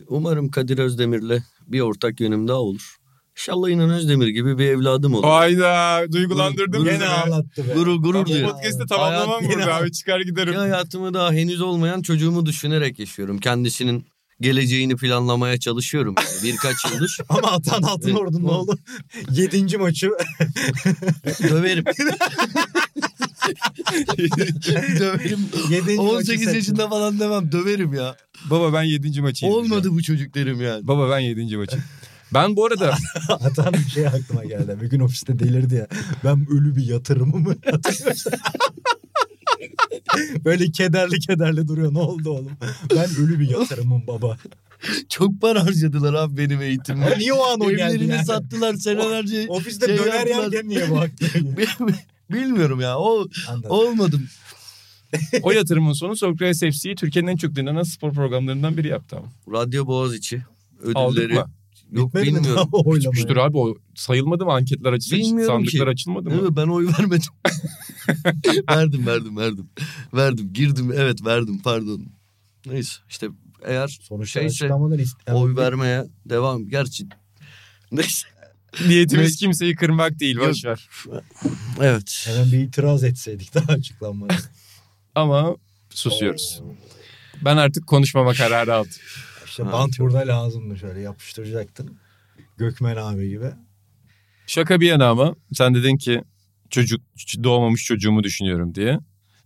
Umarım Kadir Özdemir'le bir ortak yönüm daha olur. İnşallah İnan Özdemir gibi bir evladım olur. Hayda duygulandırdım Gurur- Gene ağlattı be. Gurur gurur duyuyorum. ağlattı. Podcast'ı tamamlamam Hayat- burada abi çıkar giderim. Hayatımı daha henüz olmayan çocuğumu düşünerek yaşıyorum. Kendisinin geleceğini planlamaya çalışıyorum. Yani birkaç yıldır. <laughs> Ama Atahan Altınordu'nun Evet. oğlu <laughs> yedinci maçı Döverim. <laughs> <laughs> döverim. Yedinci maçı 18 seçti. yaşında falan demem döverim ya. Baba ben 7. maçı. Olmadı bu çocuk derim yani. Baba ben 7. maçı. Ben bu arada <laughs> Atahan bir şey aklıma geldi. Bir gün ofiste delirdi ya. Ben ölü bir yatırımımı. <laughs> Böyle kederli kederli duruyor. Ne oldu oğlum? Ben ölü bir yatırımım baba. Çok para harcadılar abi benim eğitimde. Ama niye o an o geldi Evlerini yani? sattılar senelerce. Ofiste şey döner yaptılar. yerken niye bu aklı? Bilmiyorum ya. O Anladım. olmadım. <laughs> o yatırımın sonu Sokrates FC'yi Türkiye'nin en çok dinlenen spor programlarından biri yaptı ama. Radyo Boğaziçi Aldık ödülleri. mı? Yok Bitmedi bilmiyorum. <laughs> Düşmüştür abi o sayılmadı mı anketler açıldı Bilmiyorum sandıklar ki. açılmadı mı? Evet, ben oy vermedim. <laughs> verdim verdim verdim. Verdim girdim evet verdim pardon. Neyse işte eğer Sonuçta Şeyse, oy vermeye devam gerçi. Neyse. Niyetimiz kimseyi kırmak değil boşver. Evet. Hemen bir itiraz etseydik daha açıklanmadı. <laughs> Ama susuyoruz. Ben artık konuşmama kararı aldım. İşte Ha, bant burada lazımdı şöyle yapıştıracaktın. Gökmen abi gibi. Şaka bir yana ama sen dedin ki çocuk doğmamış çocuğumu düşünüyorum diye.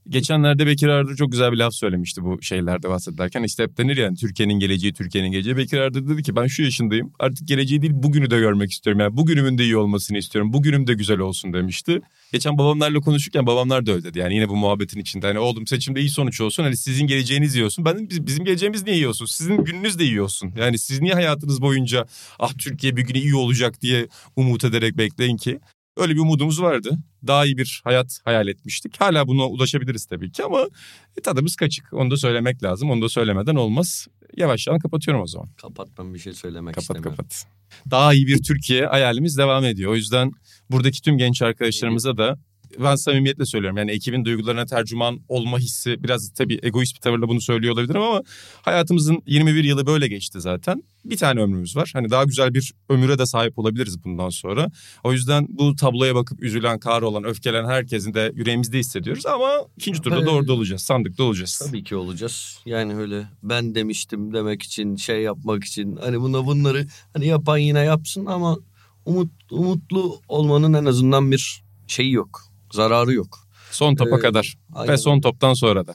Geçenlerde Bekir Ardır çok güzel bir laf söylemişti bu şeylerde bahsederken. İşte hep denir yani Türkiye'nin geleceği, Türkiye'nin geleceği. Bekir Ardır dedi ki ben şu yaşındayım. Artık geleceği değil bugünü de görmek istiyorum. Yani bugünümün de iyi olmasını istiyorum. Bugünüm de güzel olsun demişti. Geçen babamlarla konuşurken babamlar da öyle dedi. Yani yine bu muhabbetin içinde. Hani oğlum seçimde iyi sonuç olsun. Hani sizin geleceğiniz iyi olsun. Ben bizim geleceğimiz niye iyi olsun? Sizin gününüz de iyi olsun. Yani siz niye hayatınız boyunca ah Türkiye bir gün iyi olacak diye umut ederek bekleyin ki? Öyle bir umudumuz vardı. Daha iyi bir hayat hayal etmiştik. Hala buna ulaşabiliriz tabii ki ama e, tadımız kaçık. Onu da söylemek lazım. Onu da söylemeden olmaz. Yavaş yavaş kapatıyorum o zaman. Kapat ben bir şey söylemek kapat, istemiyorum. Kapat Daha iyi bir Türkiye hayalimiz devam ediyor. O yüzden buradaki tüm genç arkadaşlarımıza da ben samimiyetle söylüyorum. Yani ekibin duygularına tercüman olma hissi biraz tabii egoist bir tavırla bunu söylüyor olabilirim ama hayatımızın 21 yılı böyle geçti zaten. Bir tane ömrümüz var. Hani daha güzel bir ömüre de sahip olabiliriz bundan sonra. O yüzden bu tabloya bakıp üzülen, kahrollan, öfkelenen herkesin de yüreğimizde hissediyoruz ama ikinci turda Evet. da orada olacağız. Sandıkta olacağız. Tabii ki olacağız. Yani öyle ben demiştim demek için şey yapmak için hani buna bunları hani yapan yine yapsın ama umut umutlu olmanın en azından bir şeyi yok. Zararı yok. Son topa Ee, kadar aynen ve son toptan sonra da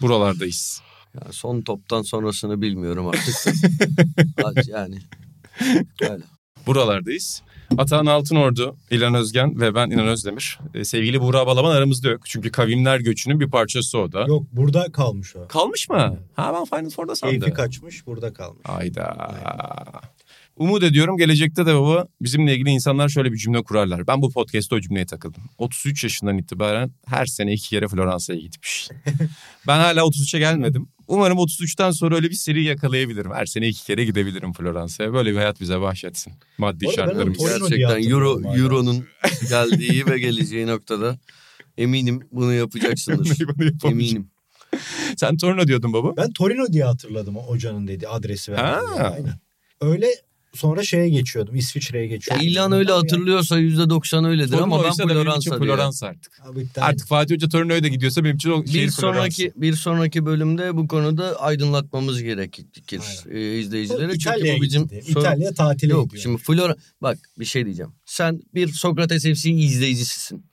buralardayız. Yani son toptan sonrasını bilmiyorum artık. <laughs> yani öyle. buralardayız. Atahan Altınordu, İlhan Özgen ve ben İnan Özdemir. Ee, sevgili Buğra Balaban aramızda yok. Çünkü kavimler göçünün bir parçası o da. Yok burada kalmış o. Kalmış mı? Ha ben Final Four'da sandım. Keyfi kaçmış burada kalmış. Hayda. Umut ediyorum gelecekte de baba bizimle ilgili insanlar şöyle bir cümle kurarlar. Ben bu podcast'te o cümleye takıldım. 33 yaşından itibaren her sene iki kere Floransa'ya gitmiş. <laughs> ben hala 33'e gelmedim. Umarım 33'ten sonra öyle bir seri yakalayabilirim. Her sene iki kere gidebilirim Floransa'ya. Böyle bir hayat bize bahşetsin. Maddi şartlarımız. Gerçekten Euro. Euro'nun geldiği ve geleceği noktada eminim bunu yapacaksındır. <laughs> Bunu eminim. Sen Torino diyordun baba. Ben Torino diye hatırladım o hocanın dediği adresi verdi. Ha. Aynen. Öyle sonra şeye geçiyordum. İsviçre'ye Ya geçiyordum. İlhan öyle hatırlıyorsa %90 öyledir ama ben Floransa. Floransa artık. Abi, Artık Fatih Hoca Torino'ya da gidiyorsa benim için o şehir Bir Floransa. sonraki bir sonraki bölümde bu konuda aydınlatmamız gerekir e, izleyicilere. Çünkü bu bizim gitti. sorun- İtalya tatile Yok gidiyor. şimdi Flora bak bir şey diyeceğim. Sen bir Sokrates FC izleyicisisin.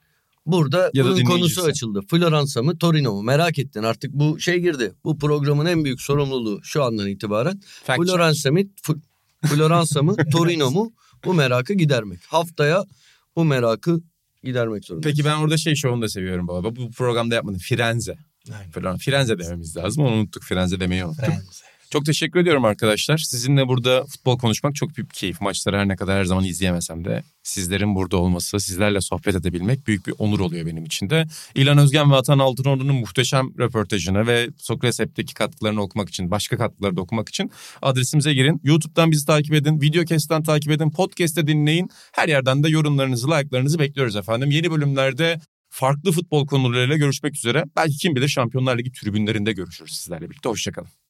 Burada Ya bunun konusu açıldı. Floransa mı Torino mu merak ettin artık bu şey girdi. Bu programın en büyük sorumluluğu şu andan itibaren. Floransa mı Floransa mı Torino mu bu merakı gidermek. Haftaya bu merakı gidermek zorundayız. Peki ben orada şey şovunu da seviyorum baba. Bu programda yapmadım. Firenze. Aynen. Firenze dememiz lazım. Onu unuttuk. Firenze demeyi unuttuk. Fransa. Çok teşekkür ediyorum arkadaşlar. Sizinle burada futbol konuşmak çok büyük bir keyif. Maçları her ne kadar her zaman izleyemesem de sizlerin burada olması, sizlerle sohbet edebilmek büyük bir onur oluyor benim için de. İlhan Özgen ve Atan Altınordu'nun muhteşem röportajını ve Sokrates App'teki katkılarını okumak için, başka katkıları da okumak için adresimize girin. YouTube'dan bizi takip edin, Videocast'tan takip edin, Podcast'te dinleyin. Her yerden de yorumlarınızı, like'larınızı bekliyoruz efendim. Yeni bölümlerde farklı futbol konularıyla görüşmek üzere. Belki kim bilir Şampiyonlar Ligi tribünlerinde görüşürüz sizlerle birlikte. Hoşçakalın.